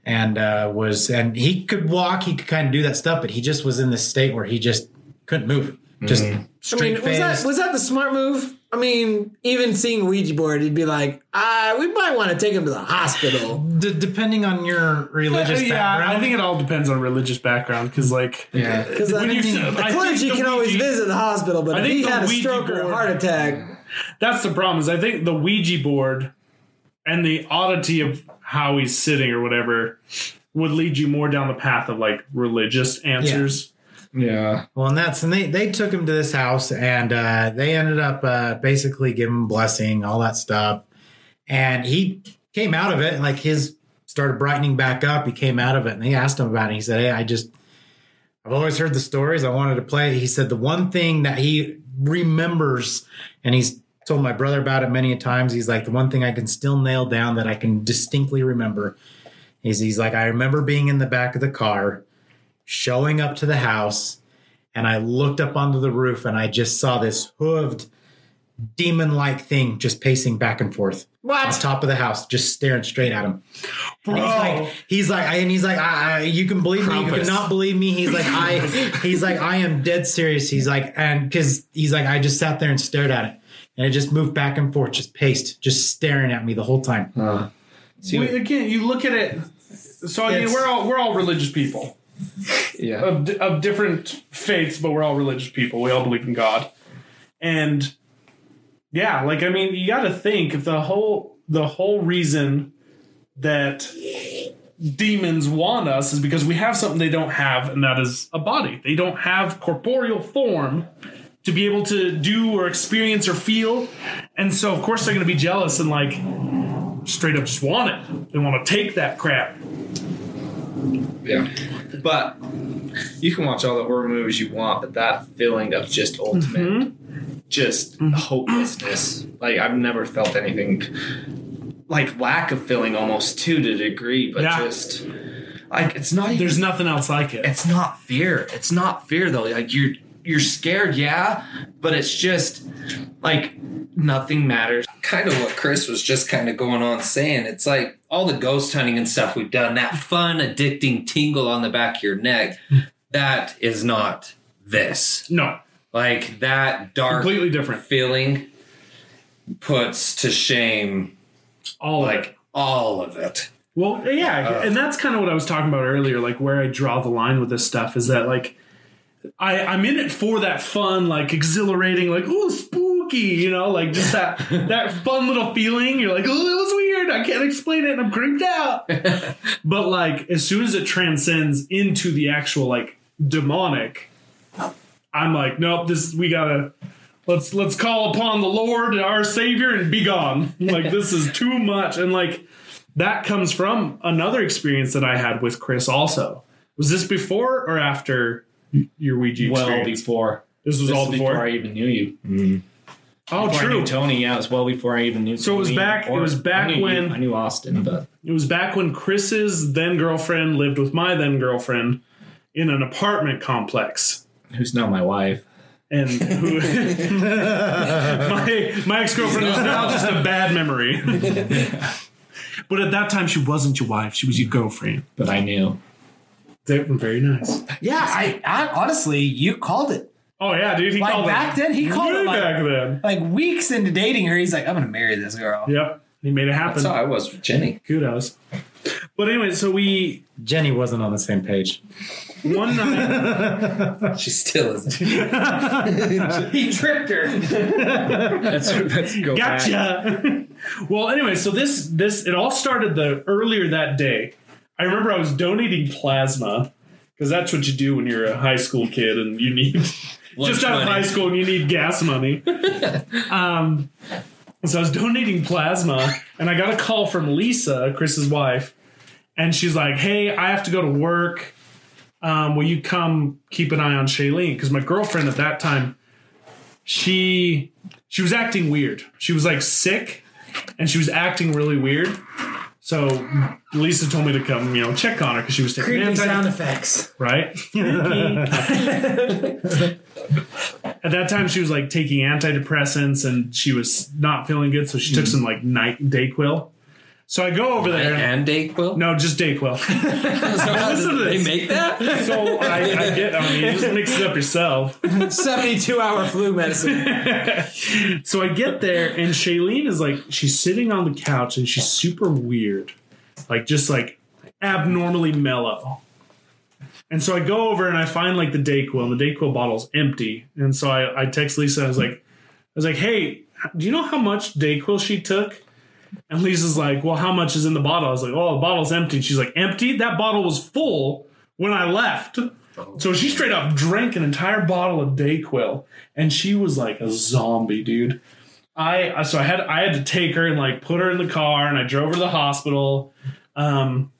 and uh, was and he could walk, he could kind of do that stuff, but he just was in this state where he just couldn't move, just I mean, was that was that the smart move? I mean, even seeing Ouija board, he'd be like, ah, we might want to take him to the hospital. D- depending on your religious yeah, background. I think it all depends on religious background because, like, Yeah. Because When I you mean, said- the I think clergy the can always Ouija- visit the hospital, but I if he had a Ouija stroke or a heart attack, that's the problem. Is I think the Ouija board and the oddity of how he's sitting or whatever would lead you more down the path of like religious answers. Yeah. Well, and that's and they they took him to this house and uh, they ended up uh, basically giving him blessing, all that stuff, and he came out of it like his started brightening back up. He came out of it, and they asked him about it. He said, "Hey, I just I've always heard the stories. I wanted to play." He said the one thing that he remembers, and he's told my brother about it many times. He's like the one thing I can still nail down that I can distinctly remember. Is he's like I remember being in the back of the car showing up to the house and I looked up onto the roof and I just saw this hooved demon like thing just pacing back and forth on top of the house, just staring straight at him. And Bro. He's like, he's like, and he's like, I, I, you can believe me, you cannot believe me. He's like, I, he's like, I am dead serious. He's like, and because he's like, I just sat there and stared at it, and it just moved back and forth, just paced, just staring at me the whole time. Uh, see, We- again, you look at it. So I mean, we're all we're all religious people yeah. of of different faiths, but we're all religious people. We all believe in God, and yeah, like I mean, you got to think if the whole the whole reason that demons want us is because we have something they don't have, and that is a body. They don't have corporeal form to be able to do or experience or feel, and so of course they're going to be jealous and like straight up just want it. They want to take that crap. Yeah. But you can watch all the horror movies you want, but that feeling of just ultimate, mm-hmm. just mm. hopelessness. Like I've never felt anything like lack of feeling almost to the degree, but Yeah. just like it's not even There's nothing else like it. it's not fear. It's not fear though. Like you're you're scared, yeah, but it's just like nothing matters. kind of what Chris was just kind of going on saying. It's like all the ghost hunting and stuff we've done, that fun, addicting tingle on the back of your neck, that is not this. No, Like that dark completely different. feeling puts to shame All of like all of it. Well, yeah, uh. and that's kind of what I was talking about earlier. Like where I draw the line with this stuff is that like I I'm in it for that fun, like exhilarating, like oh spooky, you know, like just that that fun little feeling. You're like oh it was weird. I can't explain it, and I'm creeped out. but like as soon as it transcends into the actual like demonic, I'm like nope. This we gotta. Let's let's call upon the Lord, and our Savior, and be gone. Like this is too much, and like that comes from another experience that I had with Chris. Also, was this before or after your Ouija Well experience? before. this was This all before before. I even knew you. Mm. oh, Before I true. knew Tony, yeah, it was well before I even knew. So it was Tony back- it was back I knew when- I knew Austin, but It was back when Chris's then girlfriend lived with my then girlfriend in an apartment complex. who's now my wife? And who, my my ex girlfriend is now just a bad memory. but at that time, she wasn't your wife; she was your girlfriend. But I knew. They were very nice. Yeah, I, I honestly, you called it. Oh yeah, dude. He Like, called back it then, he called way it, like- back then. Like weeks into dating her, he's like, I'm gonna marry this girl. Yep, he made it happen. That's how I was with Jenny. Kudos. But anyway, so we Jenny wasn't on the same page. one night. She still isn't. He tricked her. Let's, let's go back. Gotcha. well, anyway, so this this it all started the earlier that day. I remember I was donating plasma because that's what you do when you're a high school kid and you need just out of high school and you need gas money. um, so I was donating plasma and I got a call from Lisa, Chris's wife, and she's like, "Hey, I have to go to work. Um, will you come keep an eye on Shailene? Because my girlfriend at that time, she she was acting weird. She was like sick, and she was acting really weird. So Lisa told me to come, you know, check on her because she was taking Creepy anti sound effects. right? At that time, she was like taking antidepressants and she was not feeling good, so she took mm. some like night Dayquil. So I go over there. and Dayquil. no, just Dayquil. Listen to they make that. So I, I get, I mean, you just mix it up yourself. 72 hour flu medicine. So I get there and Shailene is like, she's sitting on the couch and she's super weird, like just like abnormally mellow. And so I go over and I find like the Dayquil, and the Dayquil bottle's empty. And so I, I text Lisa. I was like, I was like, hey, do you know how much Dayquil she took? And Lisa's like, well, how much is in the bottle? I was like, oh, the bottle's empty. She's like, empty? That bottle was full when I left. So she straight up drank an entire bottle of Dayquil, and she was like a zombie, dude. I so I had I had to take her and like put her in the car, and I drove her to the hospital. Um,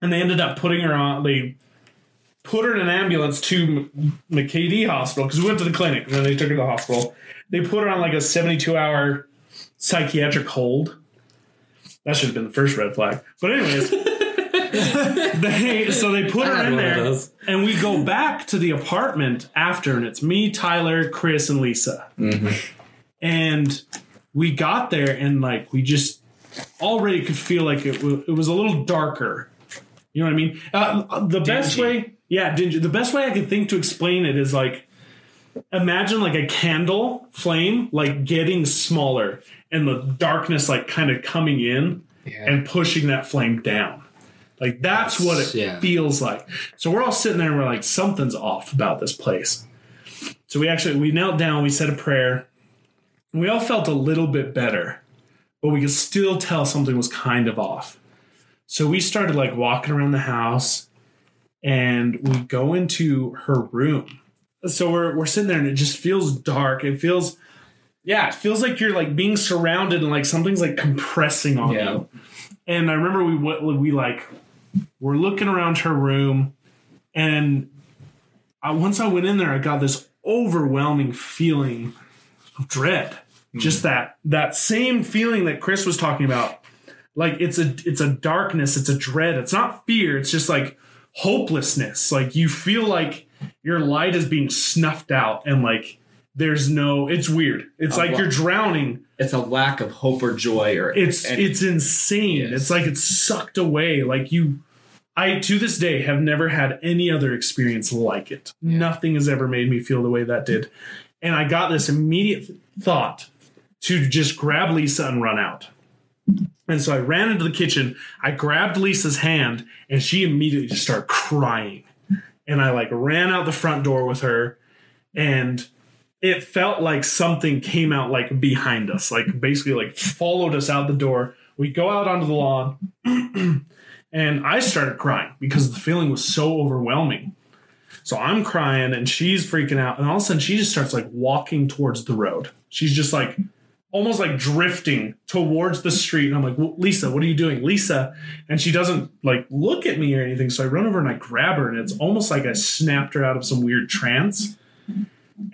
and they ended up putting her on. They put her in an ambulance to McKay-Dee Hospital because we went to the clinic, and then they took her to the hospital. They put her on like a seventy-two hour psychiatric hold. That should have been the first red flag. But anyways, they so they put her in there, and we go back to the apartment after, and it's me, Tyler, Chris, and Lisa. And we got there, and like we just already could feel like it, w- it was a little darker. You know what I mean? Uh, the best way, yeah, dingy. The best way I could think to explain it is like imagine like a candle flame like getting smaller and the darkness like kind of coming in Yeah. and pushing that flame down. Like that's what it Yeah. feels like. So we're all sitting there and we're like, something's off about this place. So we actually we knelt down, we said a prayer, and we all felt a little bit better, but we could still tell something was kind of off. So we started like walking around the house and we go into her room. So we're we're sitting there and it just feels dark. It feels yeah, it feels like you're like being surrounded and like something's like compressing on Yeah. you. And I remember we went- we like we're looking around her room and I, once I went in there I got this overwhelming feeling of dread. Hmm. Just that that same feeling that Chris was talking about. Like it's a it's a darkness, it's a dread. It's not fear, it's just like hopelessness. Like you feel like your light is being snuffed out and like there's no it's weird. It's Oh, like wow. you're drowning It's a lack of hope or joy, or it's and- it's insane. Yes. It's like it's sucked away. Like you, I to this day have never had any other experience like it. Nothing has ever made me feel the way that did. And I got this immediate thought to just grab Lisa and run out. And so I ran into the kitchen. I grabbed Lisa's hand, and she immediately just started crying. And I like ran out the front door with her, and it felt like something came out like behind us, like basically like followed us out the door. We go out onto the lawn, and I started crying because the feeling was so overwhelming. So I'm crying and she's freaking out, and all of a sudden she just starts like walking towards the road. She's just like almost like drifting towards the street. And I'm like, "Well, Lisa, what are you doing? Lisa. And she doesn't like look at me or anything. So I run over and I grab her, and it's almost like I snapped her out of some weird trance.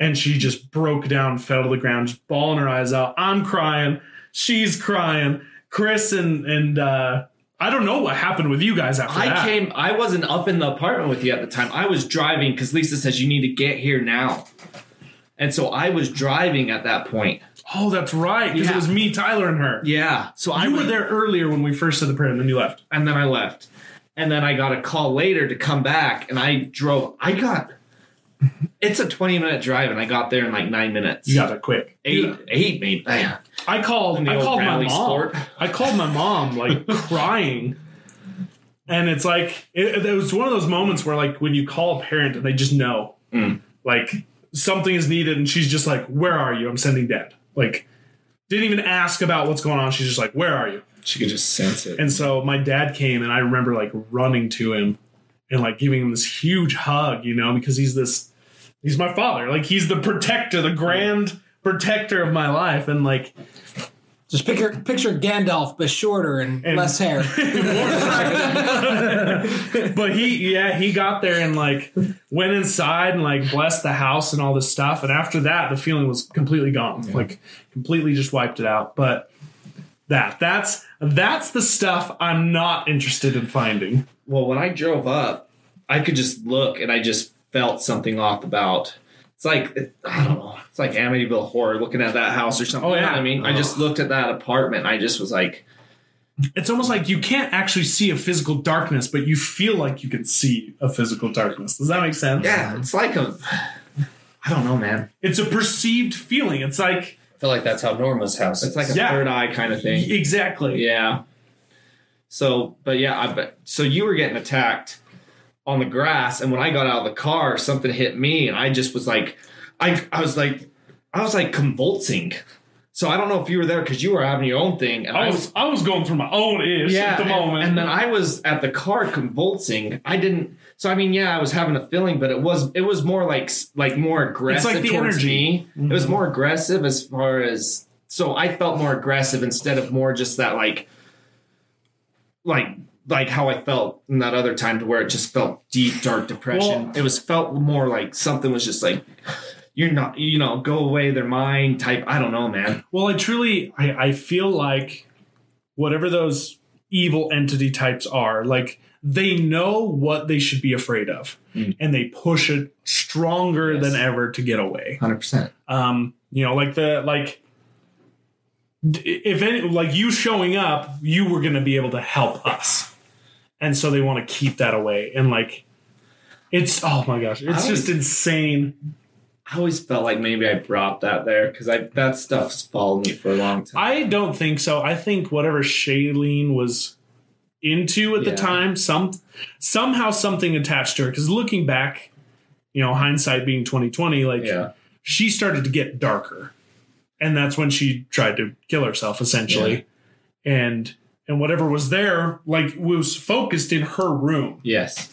And she just broke down, fell to the ground, just bawling her eyes out. I'm crying. She's crying. Chris and and uh I don't know what happened with you guys after I that. came. I wasn't up in the apartment with you at the time. I was driving because Lisa says you need to get here now, and so I was driving at that point. Oh, that's right. Because Yeah. it was me, Tyler, and her. Yeah. So I You were went there earlier when we first said the prayer, and then you left. and then I left. And then I got a call later to come back, and I drove. I got It's a 20 minute drive, and I got there in like nine minutes. You got it quick. eight, Dude, eight maybe. Yeah. I called. I called my mom. sport. I called my mom like crying, and it's like it, it was one of those moments where like when you call a parent and they just know, Mm. like something is needed, and she's just like, "Where are you? I'm sending dad." Like, didn't even ask about what's going on. She's just like, "Where are you?" She could just sense it. And so my dad came, and I remember like running to him and like giving him this huge hug, you know, because he's this, he's my father. Like he's the protector, the grand protector of my life, and like Just picture picture Gandalf, but shorter and, And- less hair. but he yeah he got there and like went inside and like blessed the house and all this stuff and after that the feeling was completely gone like completely just wiped it out but that that's that's the stuff i'm not interested in finding well, when I drove up, I could just look and I just felt something off about. It's like I don't know. It's like Amityville horror looking at that house or something. Oh, You know yeah. I mean, I just looked at that apartment. I just was like, it's almost like you can't actually see a physical darkness but you feel like you can see a physical darkness does that make sense yeah, it's like a. I don't know, man. it's a perceived feeling it's like I feel like that's how Norma's house It's like a Yeah. third eye kind of thing. exactly Yeah. So, but yeah, I bet. So you were getting attacked on the grass, and when I got out of the car, something hit me, and I just was like, I, I was like, I was like convulsing. So I don't know if you were there because you were having your own thing, and I was I was going through my own ish at the moment. And, then I was at the car convulsing. I didn't. So I mean, yeah, I was having a feeling, but it was it was more like like more aggressive it's like the towards energy. Mm-hmm. It was more aggressive as far as so I felt more aggressive instead of more just that like like like how I felt in that other time to where it just felt deep dark depression. Well- it was felt more like something was just like you're not you know go away they're mine type. I don't know, man. Well, I truly, I, I feel like whatever those evil entity types are, like they know what they should be afraid of, Mm. and they push it stronger Yes. than ever to get away. Hundred percent. Um, you know, like the like. If any, like you showing up, you were going to be able to help us, and so they want to keep that away. And like, it's oh my gosh, it's I just insane. I always felt like maybe I brought that there because I that stuff's followed me for a long time. I don't think so. I think whatever Shailene was into at the time, some somehow something attached to her. Because looking back, you know, hindsight being twenty twenty, like yeah, she started to get darker, and that's when she tried to kill herself, essentially. And and whatever was there, like was focused in her room. yes,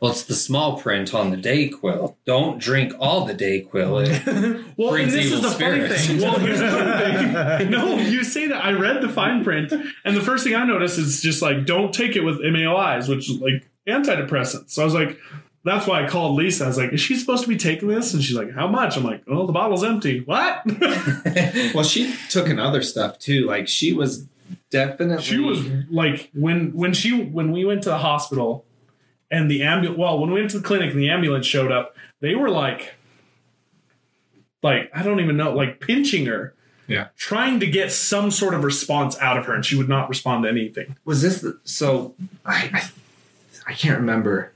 Well, it's the small print on the Dayquil. Don't drink all the Dayquil. It, Well, Brings and this is evil the funny spirits. thing. Well, here's the funny thing. No, you say that. I read the fine print, and the first thing I noticed is just like, don't take it with MAOIs, which is like antidepressants. So I was like, that's why I called Lisa. I was like, is she supposed to be taking this? And she's like, how much? I'm like, oh, the bottle's empty. What? well, she took in other stuff too. Like she was definitely she was like, when when she when we went to the hospital, and the ambulance. Well, when we went to the clinic and the ambulance showed up, they were like, like I don't even know, like pinching her. Yeah. trying to get some sort of response out of her, and she would not respond to anything. was this the, so I, I I can't remember.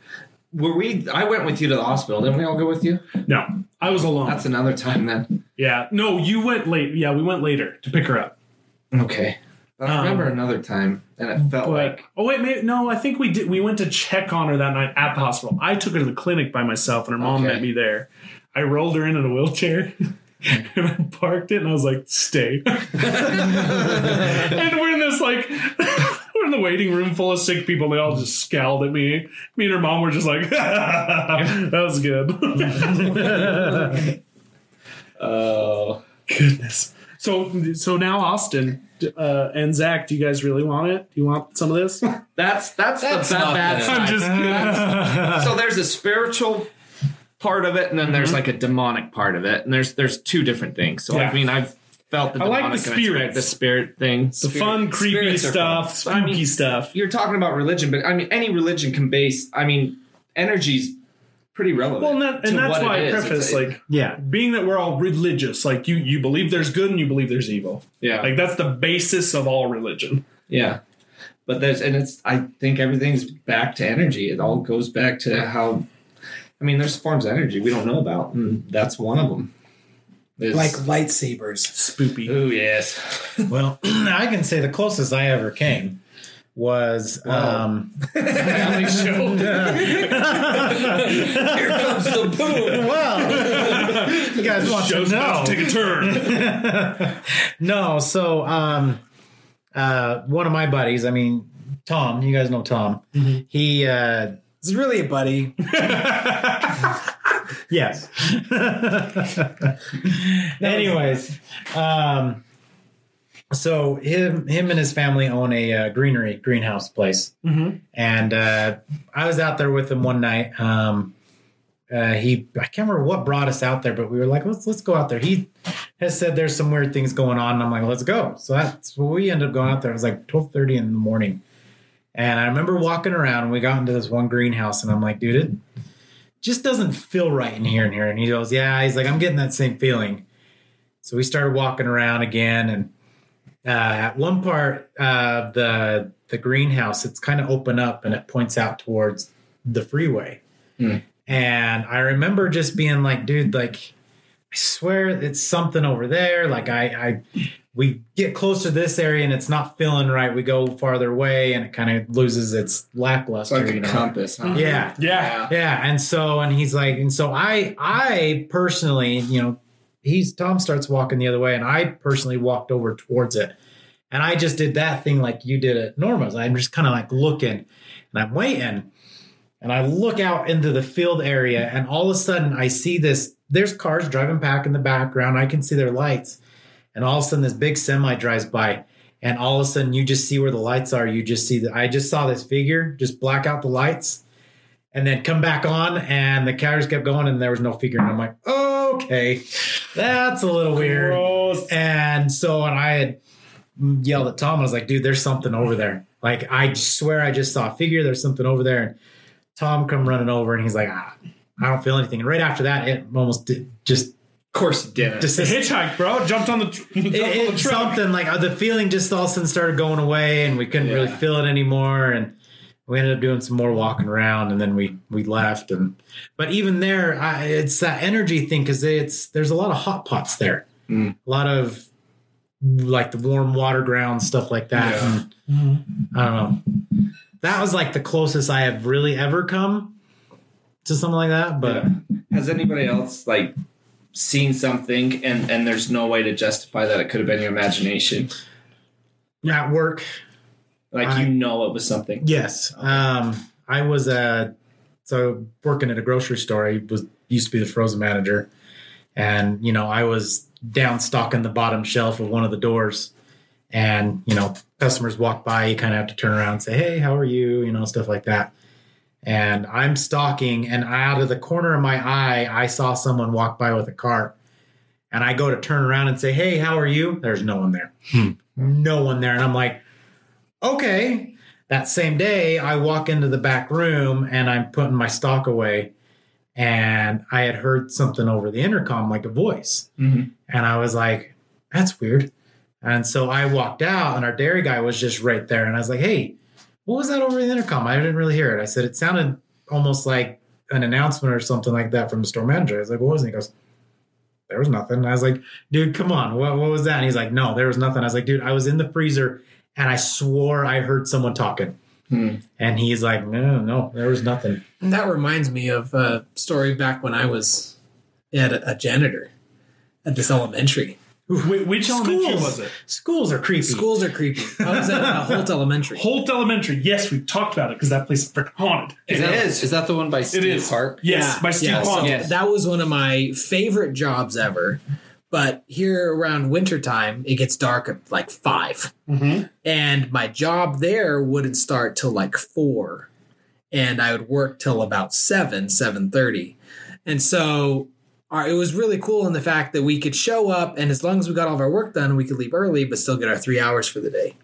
Were we? I went with you to the hospital. Didn't we all go with you? No, I was alone. That's another time then. yeah, no, you went late. Yeah, we went later to pick her up. Okay, but I Um, remember another time, and it felt But like oh wait, maybe, no, I think we did. We went to check on her that night at the hospital. I took her to the clinic by myself, and her mom Okay. met me there. I rolled her in in a wheelchair. and I parked it, and I was like, "Stay." and we're in this like, we're in the waiting room full of sick people. They all just scowled at me. Me and her mom were just like, "That was good." oh Goodness. So so now Austin uh, and Zach, do you guys really want it? Do you want some of this? that's that's, That's the bad, not bad side. I'm just kidding. so there's a spiritual part of it, and then there's like a demonic part of it, and there's there's two different things. So Yeah. I mean, I've felt the I like the spirit, the spirit thing. The fun, creepy spirits stuff, fun. spooky I mean- stuff. You're talking about religion, but I mean, any religion can base. I mean, energy's pretty relevant. Well, and, that, to and that's why I preface It's- like Yeah. being that we're all religious, like you you believe there's good and you believe there's evil. yeah, Like that's the basis of all religion. yeah. But there's and it's. I think everything's back to energy. It all goes back to how I mean, there's forms of energy we don't know about, and that's one of them. Like lightsabers. Spoopy. oh yes, Well, I can say the closest I ever came was um family show. Here comes the boom. well you guys want to Show's about know to take a turn. no so um uh one of my buddies i mean tom you guys know tom he uh It's really a buddy. yes anyways um so him him and his family own a uh, greenery greenhouse place Mhm. and uh, I was out there with him one night. Um, uh, he I can't remember what brought us out there, but we were like, let's let's go out there. He has said there's some weird things going on, and I'm like, let's go. So that's what we ended up going out there. It was like 12:30 in the morning, and I remember walking around. and We got into this one greenhouse, and I'm like, dude, it just doesn't feel right in here and here. And he goes, yeah. He's like, I'm getting that same feeling. So we started walking around again, and uh, at one part uh, the the greenhouse it's kind of open up and it points out towards the freeway Hmm. and i remember just being like dude like i swear it's something over there like i i we get close to this area and it's not feeling right we go farther away and it kind of loses its It's lackluster like you know? compass. Huh? yeah Yeah. yeah, and so and he's like, and so I I personally, you know, he's Tom starts walking the other way, and I personally walked over towards it, and I just did that thing like you did at Norma's. I'm just kind of like looking, and I'm waiting, and I look out into the field area, and all of a sudden I see this. There's cars driving back in the background. I can see their lights, and all of a sudden this big semi drives by. And all of a sudden, you just see where the lights are. You just see that I just saw this figure just black out the lights, and then come back on and the cars kept going and there was no figure and i'm like oh, okay that's a little weird. Gross. and so and i had yelled at tom i was like dude there's something over there. Like i swear i just saw a figure there's something over there. And tom come running over and he's like ah, i don't feel anything. And right after that it almost did, just Of course, you didn't. just The hitchhike, bro. Jumped on the, tr- jumped it, on the something like uh, the feeling just all of a sudden started going away and we couldn't really feel it anymore. And we ended up doing some more walking around and then we we left and but even there I, it's that energy thing because it's there's a lot of hot pots there Mm. a lot of like the warm water ground stuff like that Yeah. and i don't know that was like the closest i have really ever come to something like that but Yeah. Has anybody else like seen something and and there's no way to justify that it could have been your imagination? at work Like I- you know it was something. Yes. Um, I was uh, so working at a grocery store. I was used to be the frozen manager, and you know I was down stocking the bottom shelf of one of the doors, and you know customers walk by. You kind of have to turn around and say, "Hey, how are you?" You know stuff like that. And I'm stalking, and out of the corner of my eye, I saw someone walk by with a cart. And I go to turn around and say, "Hey, how are you?" There's no one there. No one there, and I'm like, "Okay." that same day i walk into the back room and i'm putting my stock away. And i had heard something over the intercom like a voice. Mhm. and i was like that's weird. And so i walked out and our dairy guy was just right there. And i was like hey what was that over the intercom? I didn't really hear it. I said it sounded almost like an announcement or something like that from the store manager. I was like what was it? He goes there was nothing. And i was like dude come on. What, what was that? And he's like no there was nothing. I was like dude i was in the freezer and I swore I heard someone talking. Hmm. And he's like, no, no, there was nothing. And That reminds me of a story back when I was at a, a janitor at this elementary. Wh- Which elementary Schools. was it? Schools are creepy. Schools are creepy. I was at uh, Holt Elementary. Holt Elementary. Yes, we talked about it because that place is freaking haunted. Is that, is that the one by Steve is. Park? Yes, by Steve yeah, so Yes. That was one of my favorite jobs ever. But here around wintertime, it gets dark at like 5 Mhm. And my job there wouldn't start till like four. And I would work till about seven, seven thirty. And so our, it was really cool in the fact that we could show up and as long as we got all of our work done, we could leave early, but still get our three hours for the day.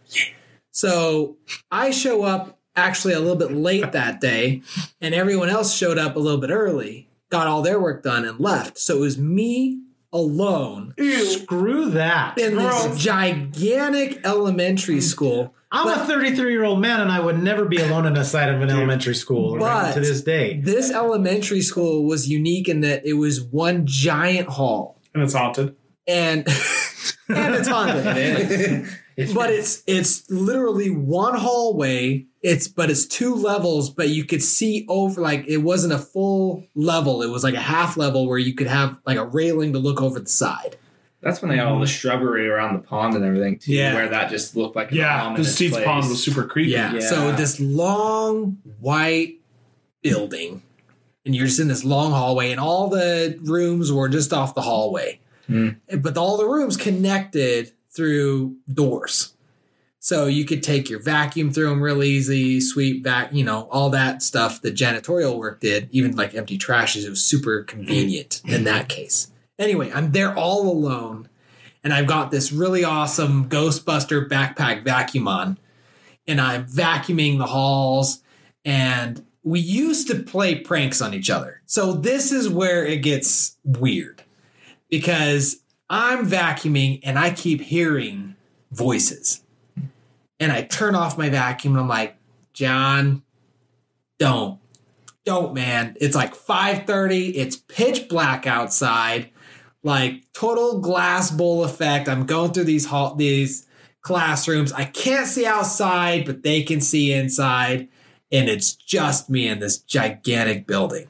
So I show up actually a little bit late that day, and everyone else showed up a little bit early, got all their work done, and left. So it was me alone Screw that. in Gross. this gigantic elementary school I'm a 33 year old man, and I would never be alone inside of an elementary school right But- to this day. This elementary school was unique in that it was one giant hall, and it's haunted. and and it's haunted. It's- but it's it's literally one hallway it's but it's two levels but you could see over like it wasn't a full level it was like a half level where you could have like a railing to look over the side That's when they had all the shrubbery around the pond and everything too, Yeah. where that just looked like an Yeah, ominous because Steve's place. pond was super creepy. yeah. Yeah. so this long white building and you're just in this long hallway and all the rooms were just off the hallway Hmm. but all the rooms connected through doors. So you could take your vacuum through them real easy sweep back you know all that stuff that janitorial work did even like empty trashes it was super convenient in mm-hmm. that case. Anyway i'm there all alone and i've got this really awesome ghostbuster backpack vacuum on and i'm vacuuming the halls and we used to play pranks on each other. So this is where it gets weird because I'm vacuuming and I keep hearing voices. And I turn off my vacuum and I'm like, John, don't. Don't, man. It's like 5:30. It's pitch black outside. Like total glass bowl effect. I'm going through these hall these classrooms. I can't see outside, but they can see inside. And it's just me in this gigantic building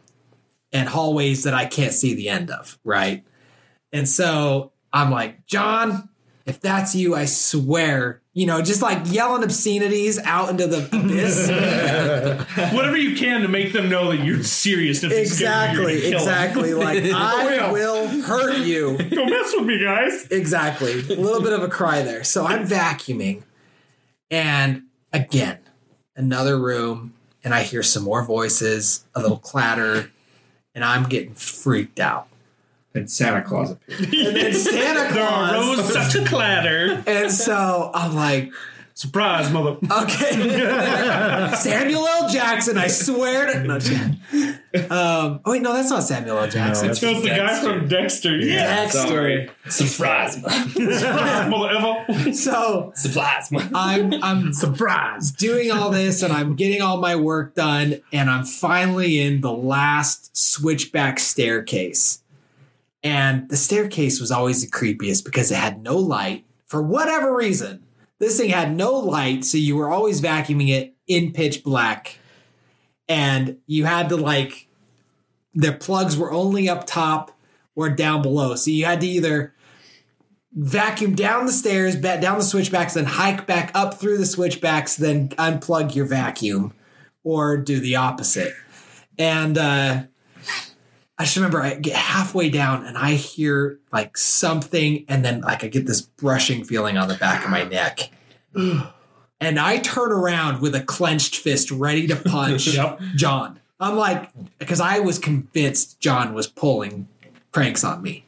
and hallways that I can't see the end of, right? And so I'm like, John, if that's you, I swear, you know, just like yelling obscenities out into the abyss. Whatever you can to make them know that you're serious. If you, you're exactly, gonna kill 'em. exactly. Like oh, I will. will hurt you. Don't mess with me, guys. Exactly. A little bit of a cry there. So I'm vacuuming, and again, another room, and I hear some more voices, a little clatter, and I'm getting freaked out. And Santa Claus appeared. And then Santa There Claus. arose such a clatter. And so I'm like, Surprise, mother. Okay. Samuel L. Jackson, I swear to. No, um, oh, wait, no, that's not Samuel L. Jackson. No, That was the guy from Dexter. Yeah. Dexter. Surprise, Mother ever. So surprise. mother. I'm I'm Surprise. doing all this and I'm getting all my work done, and I'm finally in the last switchback staircase. And the staircase was always the creepiest because it had no light. For whatever reason, this thing had no light, so you were always vacuuming it in pitch black. And you had to like the plugs were only up top or down below. So you had to either vacuum down the stairs, ba- down the switchbacks, then hike back up through the switchbacks, then unplug your vacuum, or do the opposite. And uh, I just remember I get halfway down and I hear like something, and then like I get this brushing feeling on the back of my neck. And I turn around with a clenched fist ready to punch Yep. John. I'm like, because I was convinced John was pulling pranks on me.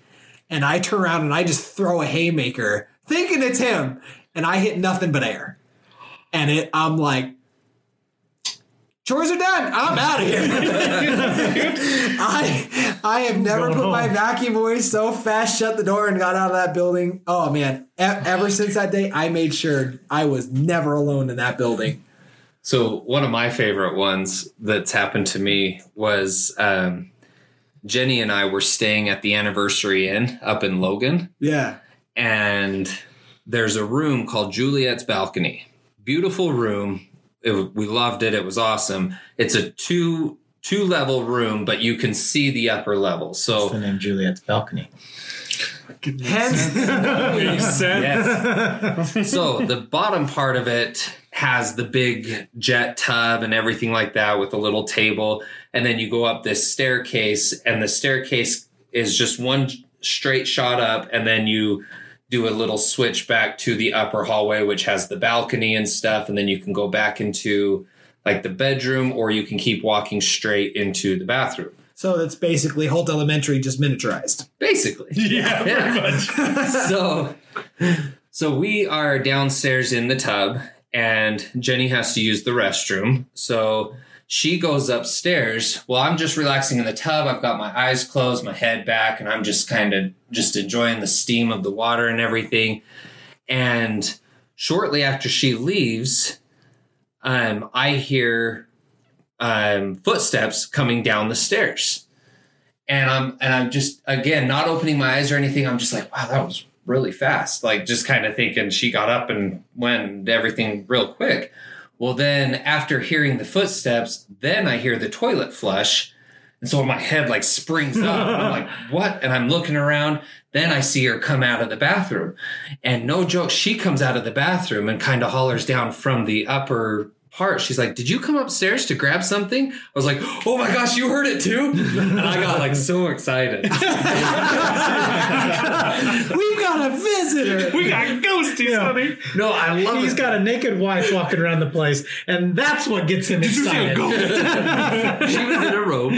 And I turn around and I just throw a haymaker, thinking it's him. And I hit nothing but air. And it I'm like, chores are done. I'm out of here. I I have never put my vacuum away so fast, shut the door, and got out of that building. Oh man. E- ever since that day, I made sure I was never alone in that building. So one of my favorite ones that's happened to me was um, Jenny and I were staying at the Anniversary Inn up in Logan, Yeah. and there's a room called Juliet's Balcony. Beautiful room. It, we loved it. It was awesome. It's a two two level room, but you can see the upper level. So the name Juliet's balcony. Hence Makes sense. Yes. so the bottom part of it has the big jet tub and everything like that with a little table. And then you go up this staircase, and the staircase is just one straight shot up, and then you do a little switch back to the upper hallway, which has the balcony and stuff. And then you can go back into like the bedroom, or you can keep walking straight into the bathroom. So that's basically Holt Elementary just miniaturized. Basically. Yeah, Yeah. pretty much. so so we are downstairs in the tub and Jenny has to use the restroom. So she goes upstairs. Well, I'm just relaxing in the tub. I've got my eyes closed, my head back, and I'm just kind of just enjoying the steam of the water and everything. And shortly after she leaves, um, I hear um, footsteps coming down the stairs, and I'm and I'm just again not opening my eyes or anything. I'm just like, wow, that was really fast. Like just kind of thinking she got up and went and everything real quick. Well, then after hearing the footsteps, then I hear the toilet flush. And so my head like springs up. I'm like, what? And I'm looking around. Then I see her come out of the bathroom. And no joke, she comes out of the bathroom and kind of hollers down from the upper part. She's like, Did you come upstairs to grab something? I was like, Oh my gosh, you heard it too? And I got like so excited. We've got a visitor. We got ghosties, honey. No, I love He's it. got a naked wife walking around the place, and that's what gets him you see a excited. ghost? she was in a robe.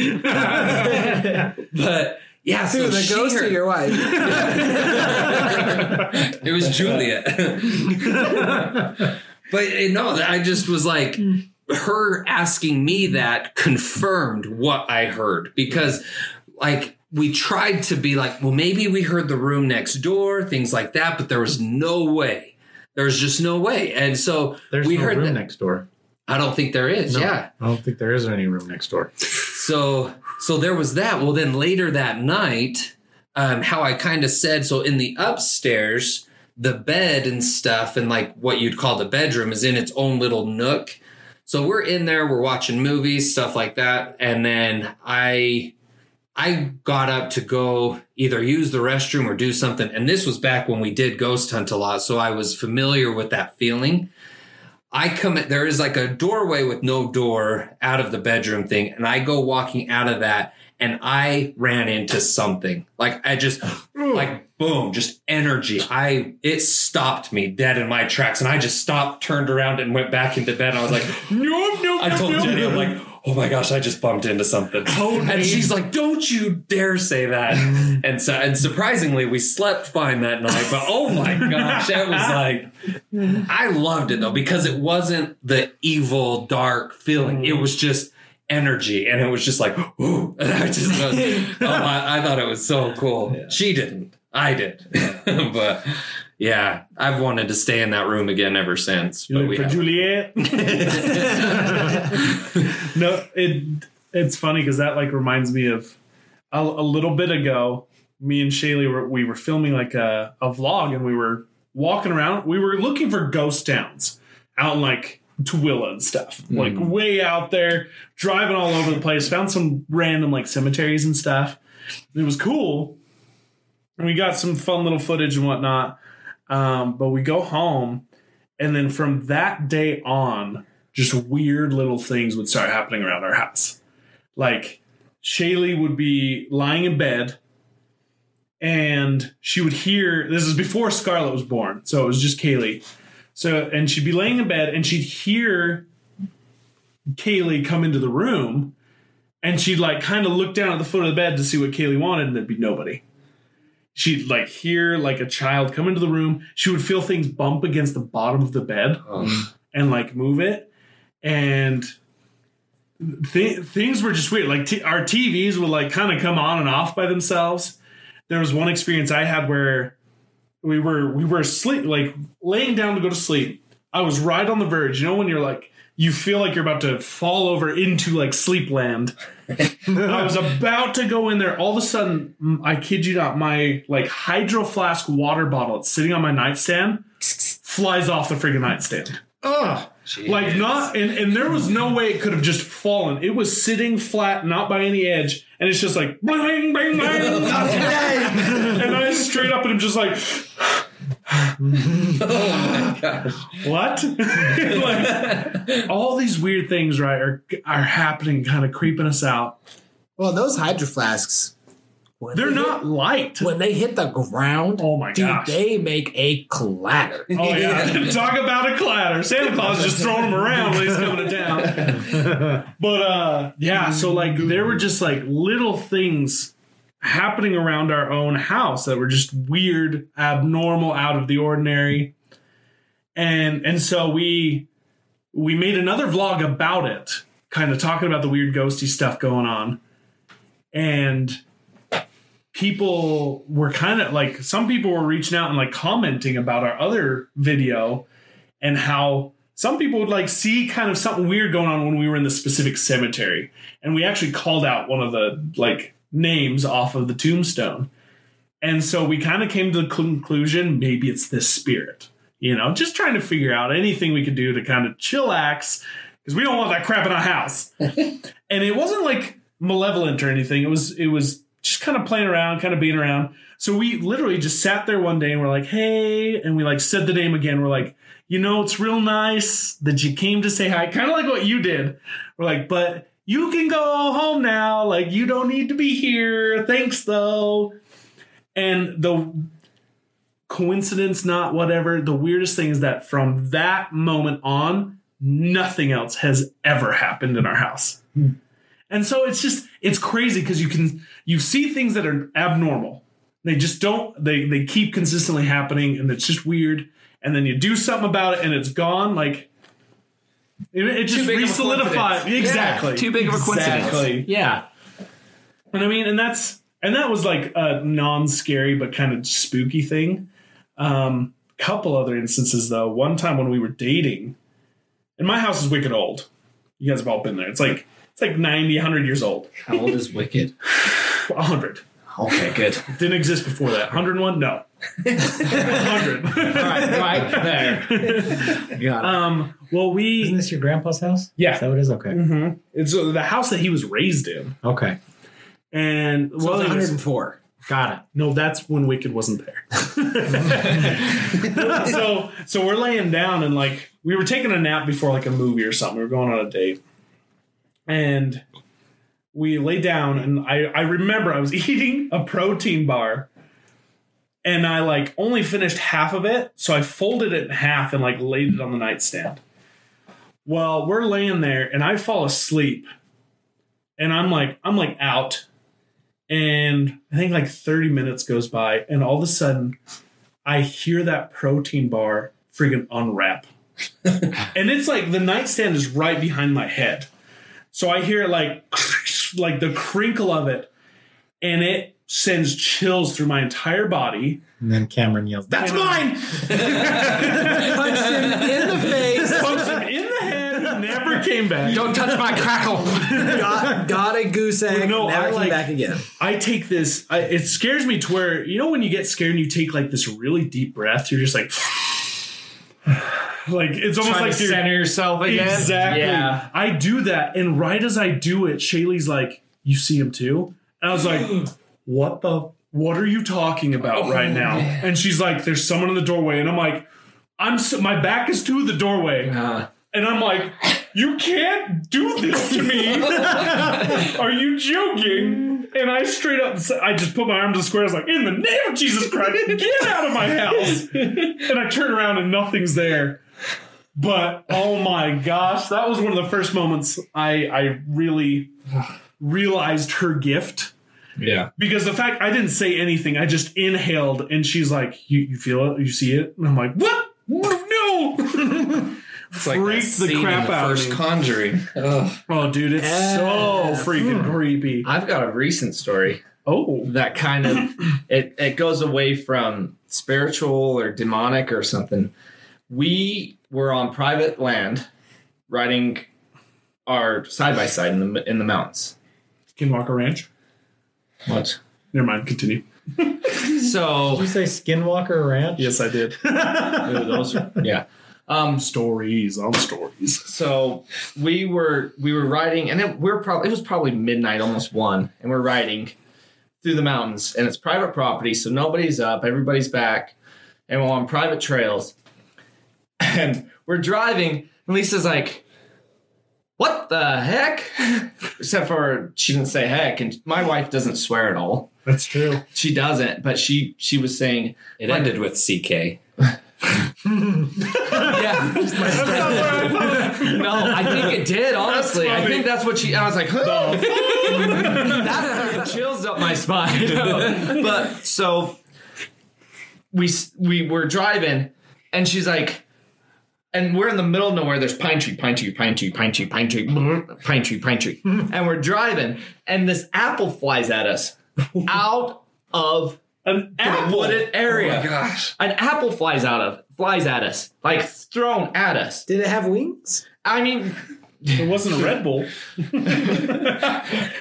but yeah, so Dude, the she ghost heard- of your wife. it was Juliet. But eh, no, I just was like, her asking me that confirmed what I heard because, like, we tried to be like, well, maybe we heard the room next door, things like that, but there was no way. There's just no way. And so There's we no heard room that. next door. I don't think there is. No, Yeah. I don't think there is any room next door. So so there was that. Well, then later that night, um, how I kind of said so in the upstairs, the bed and stuff, and like what you'd call the bedroom is in its own little nook. So we're in there, we're watching movies, stuff like that, and then I I got up to go either use the restroom or do something. And this was back when we did ghost hunt a lot, so I was familiar with that feeling. I come there is like a doorway with no door out of the bedroom thing, and I go walking out of that, and I ran into something. Like I just like boom, just energy. I it stopped me dead in my tracks, and I just stopped, turned around, and went back into bed. And I was like, Nope, nope. I told nope, Jenny, I'm like, oh my gosh, I just bumped into something. Totally. And she's like, don't you dare say that. Mm. and so, and surprisingly, we slept fine that night. But oh my gosh, that was like, I loved it though because it wasn't the evil, dark feeling. It mm. was just energy, and it was just like, ooh. And I just, was, oh, I, I thought it was so cool. She didn't. I did. but yeah, I've wanted to stay in that room again ever since. You But we for haven't. Juliet. no, it it's funny because that like reminds me of a, a little bit ago. Me and Shaylee were we were filming like a, a vlog and we were walking around. We were looking for ghost towns out in like Tooele and stuff, like way out there, driving all over the place. Found some random like cemeteries and stuff. It was cool. And we got some fun little footage and whatnot. Um, but we go home and then from that day on, just weird little things would start happening around our house. Like Shaylee would be lying in bed and she would hear this is before Scarlett was born, so it was just Kaylee. So and she'd be laying in bed and she'd hear Kaylee come into the room and she'd like kind of look down at the foot of the bed to see what Kaylee wanted, and there'd be nobody. She'd like hear like a child come into the room. She would feel things bump against the bottom of the bed Oh. and like move it. And th- things were just weird. Like t- our TVs would like kind of come on and off by themselves. There was one experience I had where we were we were asleep, like laying down to go to sleep. I was right on the verge. You know when you're like you feel like you're about to fall over into like sleep land. I was about to go in there. All of a sudden, I kid you not, my like hydro flask water bottle it's sitting on my nightstand flies off the freaking nightstand. Oh, Like not and, and there was no way it could have just fallen. It was sitting flat, not by any edge, and it's just like bling, bling, bling. and I straight up and I'm just like oh my gosh. what? like all these weird things, right, are are happening, kind of creeping us out. Well, those hydro flasks, when They're they not hit, light. when they hit the ground. Oh my dude, gosh. they make a clatter. Oh yeah, talk about a clatter. Santa Claus just throwing them around when he's coming to town. But uh, yeah, so like there were just like little things happening around our own house that were just weird, abnormal, out of the ordinary, and and so we we made another vlog about it, kind of talking about the weird ghosty stuff going on, and people were kind of like some people were reaching out and like commenting about our other video and how some people would like see kind of something weird going on when we were in the specific cemetery. And we actually called out one of the like names off of the tombstone. And so we kind of came to the conclusion maybe it's this spirit, you know, just trying to figure out anything we could do to kind of chillax because we don't want that crap in our house. and it wasn't like malevolent or anything. It was it was just kind of playing around, kind of being around. So we literally just sat there one day and we're like, "Hey," and we like said the name again. We're like, "You know, it's real nice that you came to say hi." Kind of like what you did. We're like, "But you can go home now. Like you don't need to be here. Thanks though." And the coincidence, not whatever, the weirdest thing is that from that moment on, nothing else has ever happened in our house. Hmm. And so it's just it's crazy because you can you see things that are abnormal. They just don't they they keep consistently happening and it's just weird. And then you do something about it and it's gone. Like it, it just big of a re-solidifies exactly. Yeah, too big of a coincidence. Exactly. Yeah. And I mean, and that's and that was like a non-scary but kind of spooky thing. Um, couple other instances though. One time when we were dating, and my house is wicked old. You guys have all been there. It's like it's like 90, 100 years old. How old is Wicked? 100. Okay, good. Didn't exist before that. 101? No. 100. All right, right there. Got it. um, well, we. Isn't this your grandpa's house? Yeah. Is that what it is? Okay. Mhm. It's uh, the house that he was raised in. Okay. And, So well, it's it was- 104. Got it. No, that's when Wicked wasn't there. so so we're laying down and like we were taking a nap before like a movie or something. We were going on a date. And we lay down and I, I remember I was eating a protein bar and I like only finished half of it. So I folded it in half and like laid it on the nightstand. Well, we're laying there and I fall asleep. And I'm like, I'm like out and I think like 30 minutes goes by, and all of a sudden, I hear that protein bar friggin' unwrap. and it's like the nightstand is right behind my head. So I hear it like, like the crinkle of it, and it sends chills through my entire body. And then Cameron yells, "That's And mine!" Punched him in the face. Punched him in the head, never came back. Don't touch my crackle. Got, got a goose egg. No, never I came like- back again. I take this. I, it scares me to where you know when you get scared and you take like this really deep breath, you're just like, like it's almost like to you're center yourself again. exactly. Yeah. I do that, and right as I do it, Shaylee's like, "You see him too?" And I was like, "What the? What are you talking about right now?" And she's like, "There's someone in the doorway," and I'm like, "I'm so, my back is to the doorway." Uh, And I'm like, you can't do this to me. Are you joking? And I straight up, I just put my arms in square. I was like, in the name of Jesus Christ, get out of my house. And I turn around and nothing's there. But oh my gosh, that was one of the first moments I, I really realized her gift. yeah. Because the fact I didn't say anything, I just inhaled, and she's like, "You, you feel it? You see it?" And I'm like, "What? No!" It's like Freaked the crap the out of first me. Conjuring. Ugh. Oh, dude, it's so F. freaking hmm. creepy. I've got a recent story Oh, that kind of it, it goes away from spiritual or demonic or something. We were on private land riding our side by side in the in the mountains. Skinwalker Ranch. What? Never mind. Continue. So Did you say Skinwalker Ranch? Yes, I did. those yeah. Um, stories on stories. so we were we were riding and it, we're probably it was probably midnight almost one and we're riding through the mountains and it's private property so nobody's up everybody's back and we're on private trails and we're driving and lisa's like what the heck except for she didn't say heck and my wife doesn't swear at all That's true. she doesn't but she she was saying It ended with CK. yeah no i think it did honestly i think that's what she i was like huh? that chills up my spine. but so we we were driving, and she's like, and we're in the middle of nowhere. There's pine tree, pine tree, pine tree, pine tree, pine tree, pine tree, pine tree, and we're driving, and this apple flies at us out of An apple. wooded area. Oh my gosh. An apple flies out of flies at us, like thrown at us. Did it have wings? I mean, It wasn't a Red Bull. wait,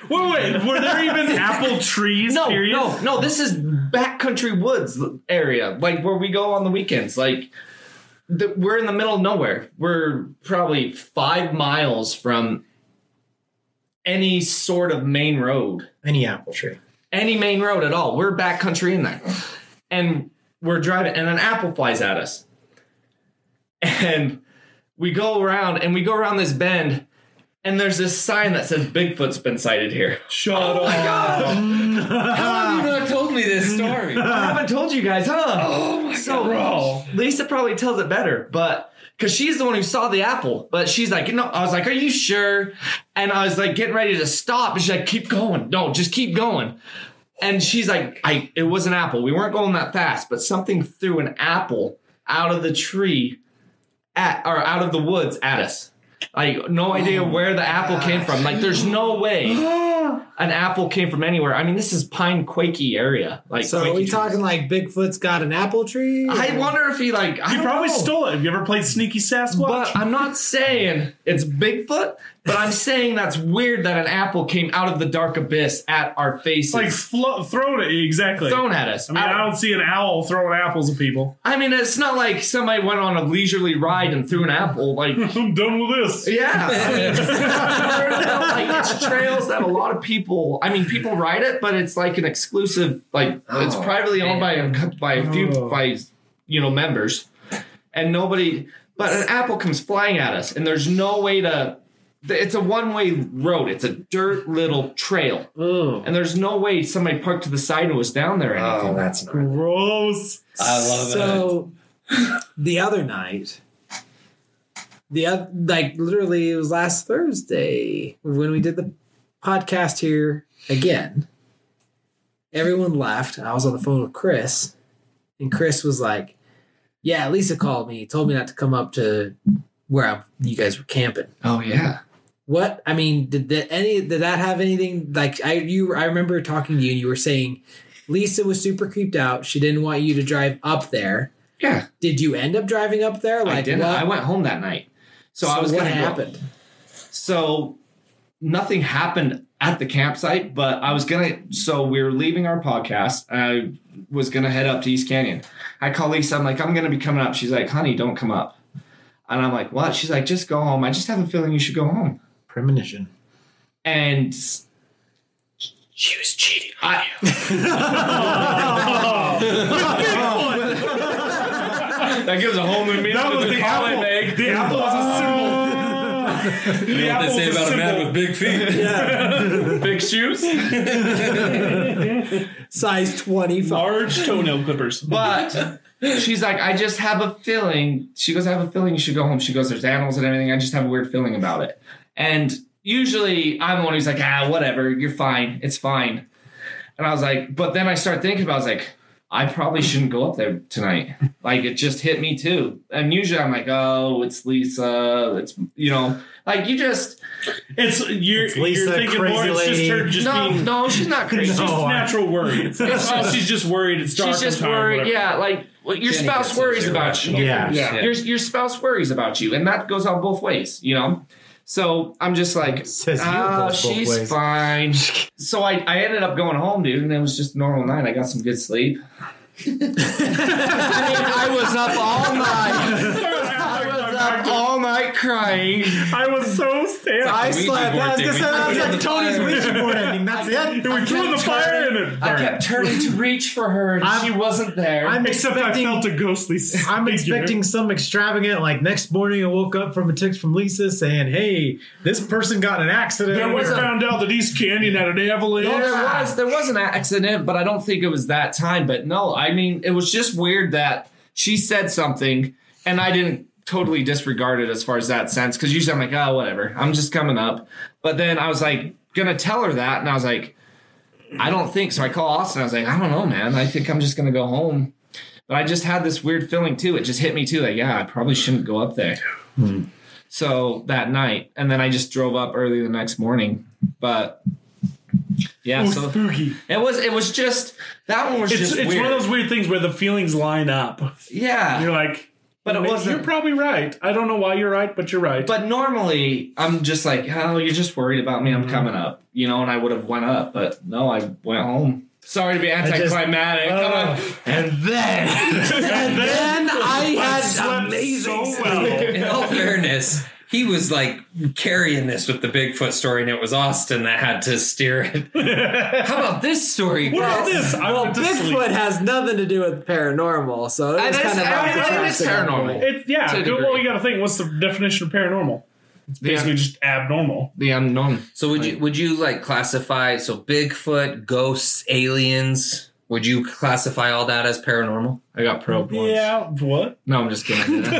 wait, were there even apple trees? no, period? no, no. This is backcountry woods area, like where we go on the weekends. Like the, we're in the middle of nowhere. We're probably five miles from any sort of main road. Any apple tree. any main road at all. We're backcountry in there. And we're driving, and an apple flies at us. And we go around, and we go around this bend, and there's this sign that says Bigfoot's been sighted here. Shut Oh up. How have you not told me this story? I haven't told you guys, huh? Oh my so Bro. Lisa probably tells it better, but because she's the one who saw the apple. But she's like, no, I was like, are you sure? And I was like, getting ready to stop. And she's like, keep going. No, just keep going. And she's like, I it was an apple. We weren't going that fast, but something threw an apple out of the tree at or out of the woods at us. Like no idea oh where the apple came from. Like there's no way an apple came from anywhere. I mean, this is Pine Quakey area. Like So are we trees. talking like Bigfoot's got an apple tree? I wonder if he like I You don't probably know. stole it. Have you ever played Sneaky Sasquatch? But I'm not saying it's Bigfoot, but I'm saying that's weird that an apple came out of the dark abyss at our faces, like flo- thrown it exactly. thrown at us. I mean, I don't see an owl throwing apples at people. I mean, it's not like somebody went on a leisurely ride and threw an apple. Like, I'm done with this. yeah, I mean, like it's trails that a lot of people. I mean, people ride it, but it's like an exclusive. Like oh, it's Oh, privately owned by a by a few Oh. by you know members, and nobody. But an apple comes flying at us, and there's no way to. It's a one way road. It's a dirt little trail, Ugh. and there's no way somebody parked to the side and was down there. Or anything. Oh, that's. Gross. I love it. so the other night, the oth- like literally it was last Thursday when we did the podcast here again. Everyone left. I was on the phone with Chris, and Chris was like, "Yeah, Lisa called me, told me not to come up to where I'm, you guys were camping." Oh yeah. What I mean, did that any did that have anything like I you I remember talking to you and you were saying Lisa was super creeped out. She didn't want you to drive up there. Yeah, Did you end up driving up there? Like I didn't. what- I went home that night, so, I was what gonna go- happened? So nothing happened at the campsite, but I was gonna. So we were leaving our podcast. I was gonna head up to East Canyon. I call Lisa. I'm like, I'm gonna be coming up. She's like, Honey, don't come up. And I'm like, What? She's like, Just go home. I just have a feeling you should go home. Premonition. And she was cheating. on I, that gives a whole new meaning That to was the the comment, apple. Meg. The apple was a symbol. You know what they say apple's a about a man with big feet? Big shoes. Size twenty five. Large toenail clippers. But she's like, I just have a feeling. She goes, I have a feeling you should go home. She goes, There's animals and everything. I just have a weird feeling about it. And usually I'm the one who's like, Ah, whatever. You're fine. It's fine. And I was like, But then I start thinking about, I was like, I probably shouldn't go up there tonight. Like it just hit me too. And usually I'm like, oh, it's Lisa. It's you know, like you just It's you're, It's Lisa, you're thinking more. crazy It's just lady. her just no, being. no, she's not crazy. It's just No, natural worry. It's, it's just, she's just worried. It's dark. She's just and worried. whatever. Yeah, like well, your Jenny spouse worries about you. irrational Yeah. Yeah. your your spouse worries about you, and that goes on both ways, you know. So I'm just like, Says you ah, she's ways." fine. so I, I ended up going home, dude, and it was just a normal night. I got some good sleep. I mean, I was up all night. I was up all night crying. I was so sad. I Ouija slept. I was board gonna thing. say that was We like Tony's fire. Ouija board ending. That's it. we threw in the fire turning- and it I burned. kept turning to reach for her, and I'm- she wasn't there. I'm Except I expecting- felt a ghostly. I'm figure. expecting some extravagant, like next morning I woke up from a text from Lisa saying, Hey, this person got in an accident. Then we Or- found out that East Canyon had an avalanche. No, there was there was an accident, but I don't think it was that time. But no, I mean it was just weird that she said something and I didn't totally disregarded as far as that sense because usually I'm like, oh, whatever, I'm just coming up. But then I was like gonna tell her that, and I was like, I don't think so. I call Austin. I was like, I don't know, man. I think I'm just gonna go home. But I just had this weird feeling too. It just hit me too. Like, yeah, I probably shouldn't go up there. Hmm. So that night, and then I just drove up early the next morning. But yeah, Oh, so spooky. it was it was just that one was It's, just it's weird. one of those weird things where the feelings line up. yeah. You're like, But it Maybe- wasn't. You're probably right. I don't know why you're right, but you're right. But normally, I'm just like, oh, you're just worried about me. Mm-hmm. I'm coming up, you know, and I would have went up, but no, I went home. Sorry to be just- anticlimactic. Come Oh. on. And then, And then I had slept amazing so well. In all fairness, he was like carrying this with the Bigfoot story, and it was Austin that had to steer it. How about this story? What Chris? this? I Well, went to sleep. Bigfoot has nothing to do with paranormal, so it And was it's- kind of I off mean, the it tracks is at that paranormal. point. It's yeah. To a well, degree. you got to think. What's the definition of paranormal? It's basically just abnormal. the unknown. So would you would you like classify so Bigfoot, ghosts, aliens? Would you classify all that as paranormal? I got probed once. Yeah. What? No, I'm just kidding. that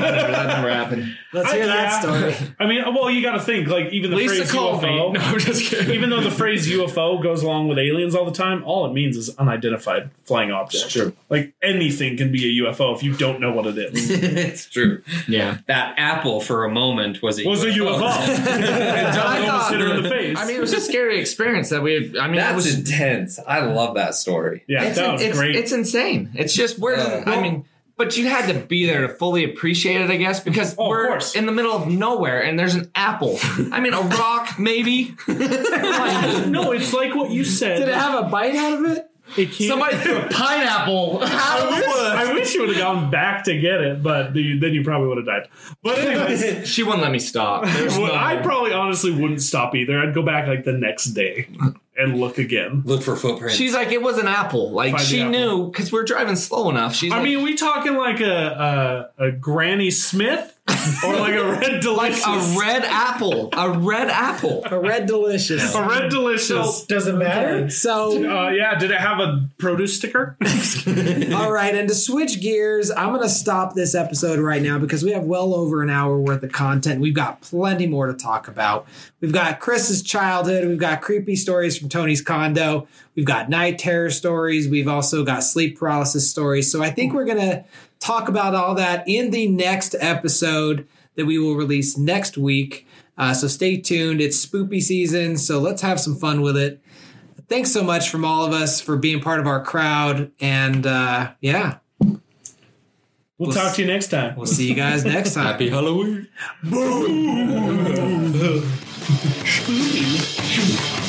never happened. Let's hear I- that yeah. story. I mean, well, you got to think like even the Lisa phrase called UFO. No, I'm just kidding. Even though the phrase UFO goes along with aliens all the time, all it means is unidentified flying object. true. Like anything can be a UFO if you don't know what it is. it's true. Yeah. That apple for a moment was a Was a UFO. I Almost thought- hit her in the face. I mean, it was a scary experience that we. I mean, it That's was. intense. I love that story. yeah, it's, that was it's, great. it's insane. It's just where Yeah. Uh, I mean, but you had to be there to fully appreciate it, I guess, because Oh, we're in the middle of nowhere and there's an apple. I mean, a rock maybe. no, it's like what you said. Did it have a bite out of it? It can't- Somebody threw a pineapple out of the I wish you would have gone back to get it, but you, then you probably would have died. But anyways, She wouldn't let me stop. Well, no- I probably honestly wouldn't stop either. I'd go back like the next day and look again. Look for footprints. She's like, it was an apple. Like Find she apple. knew because we're driving slow enough. She's I like, mean, we talking like a a, a Granny Smith or like a Red delicious. like a red apple, a red apple. A red delicious. A Red Delicious. Does it matter? So, uh, yeah, did it have a produce sticker? all right, and to switch gears, I'm going to stop this episode right now because we have well over an hour worth of content. We've got plenty more to talk about. We've got Chris's childhood. We've got creepy stories from Tony's condo. We've got night terror stories. We've also got sleep paralysis stories. So I think we're going to talk about all that in the next episode that we will release next week. Uh, so stay tuned. It's spoopy season, so let's have some fun with it. Thanks so much from all of us for being part of our crowd. And uh, yeah, We'll talk to you next time. we'll see you guys next time. Happy Halloween. Boom. Spooky.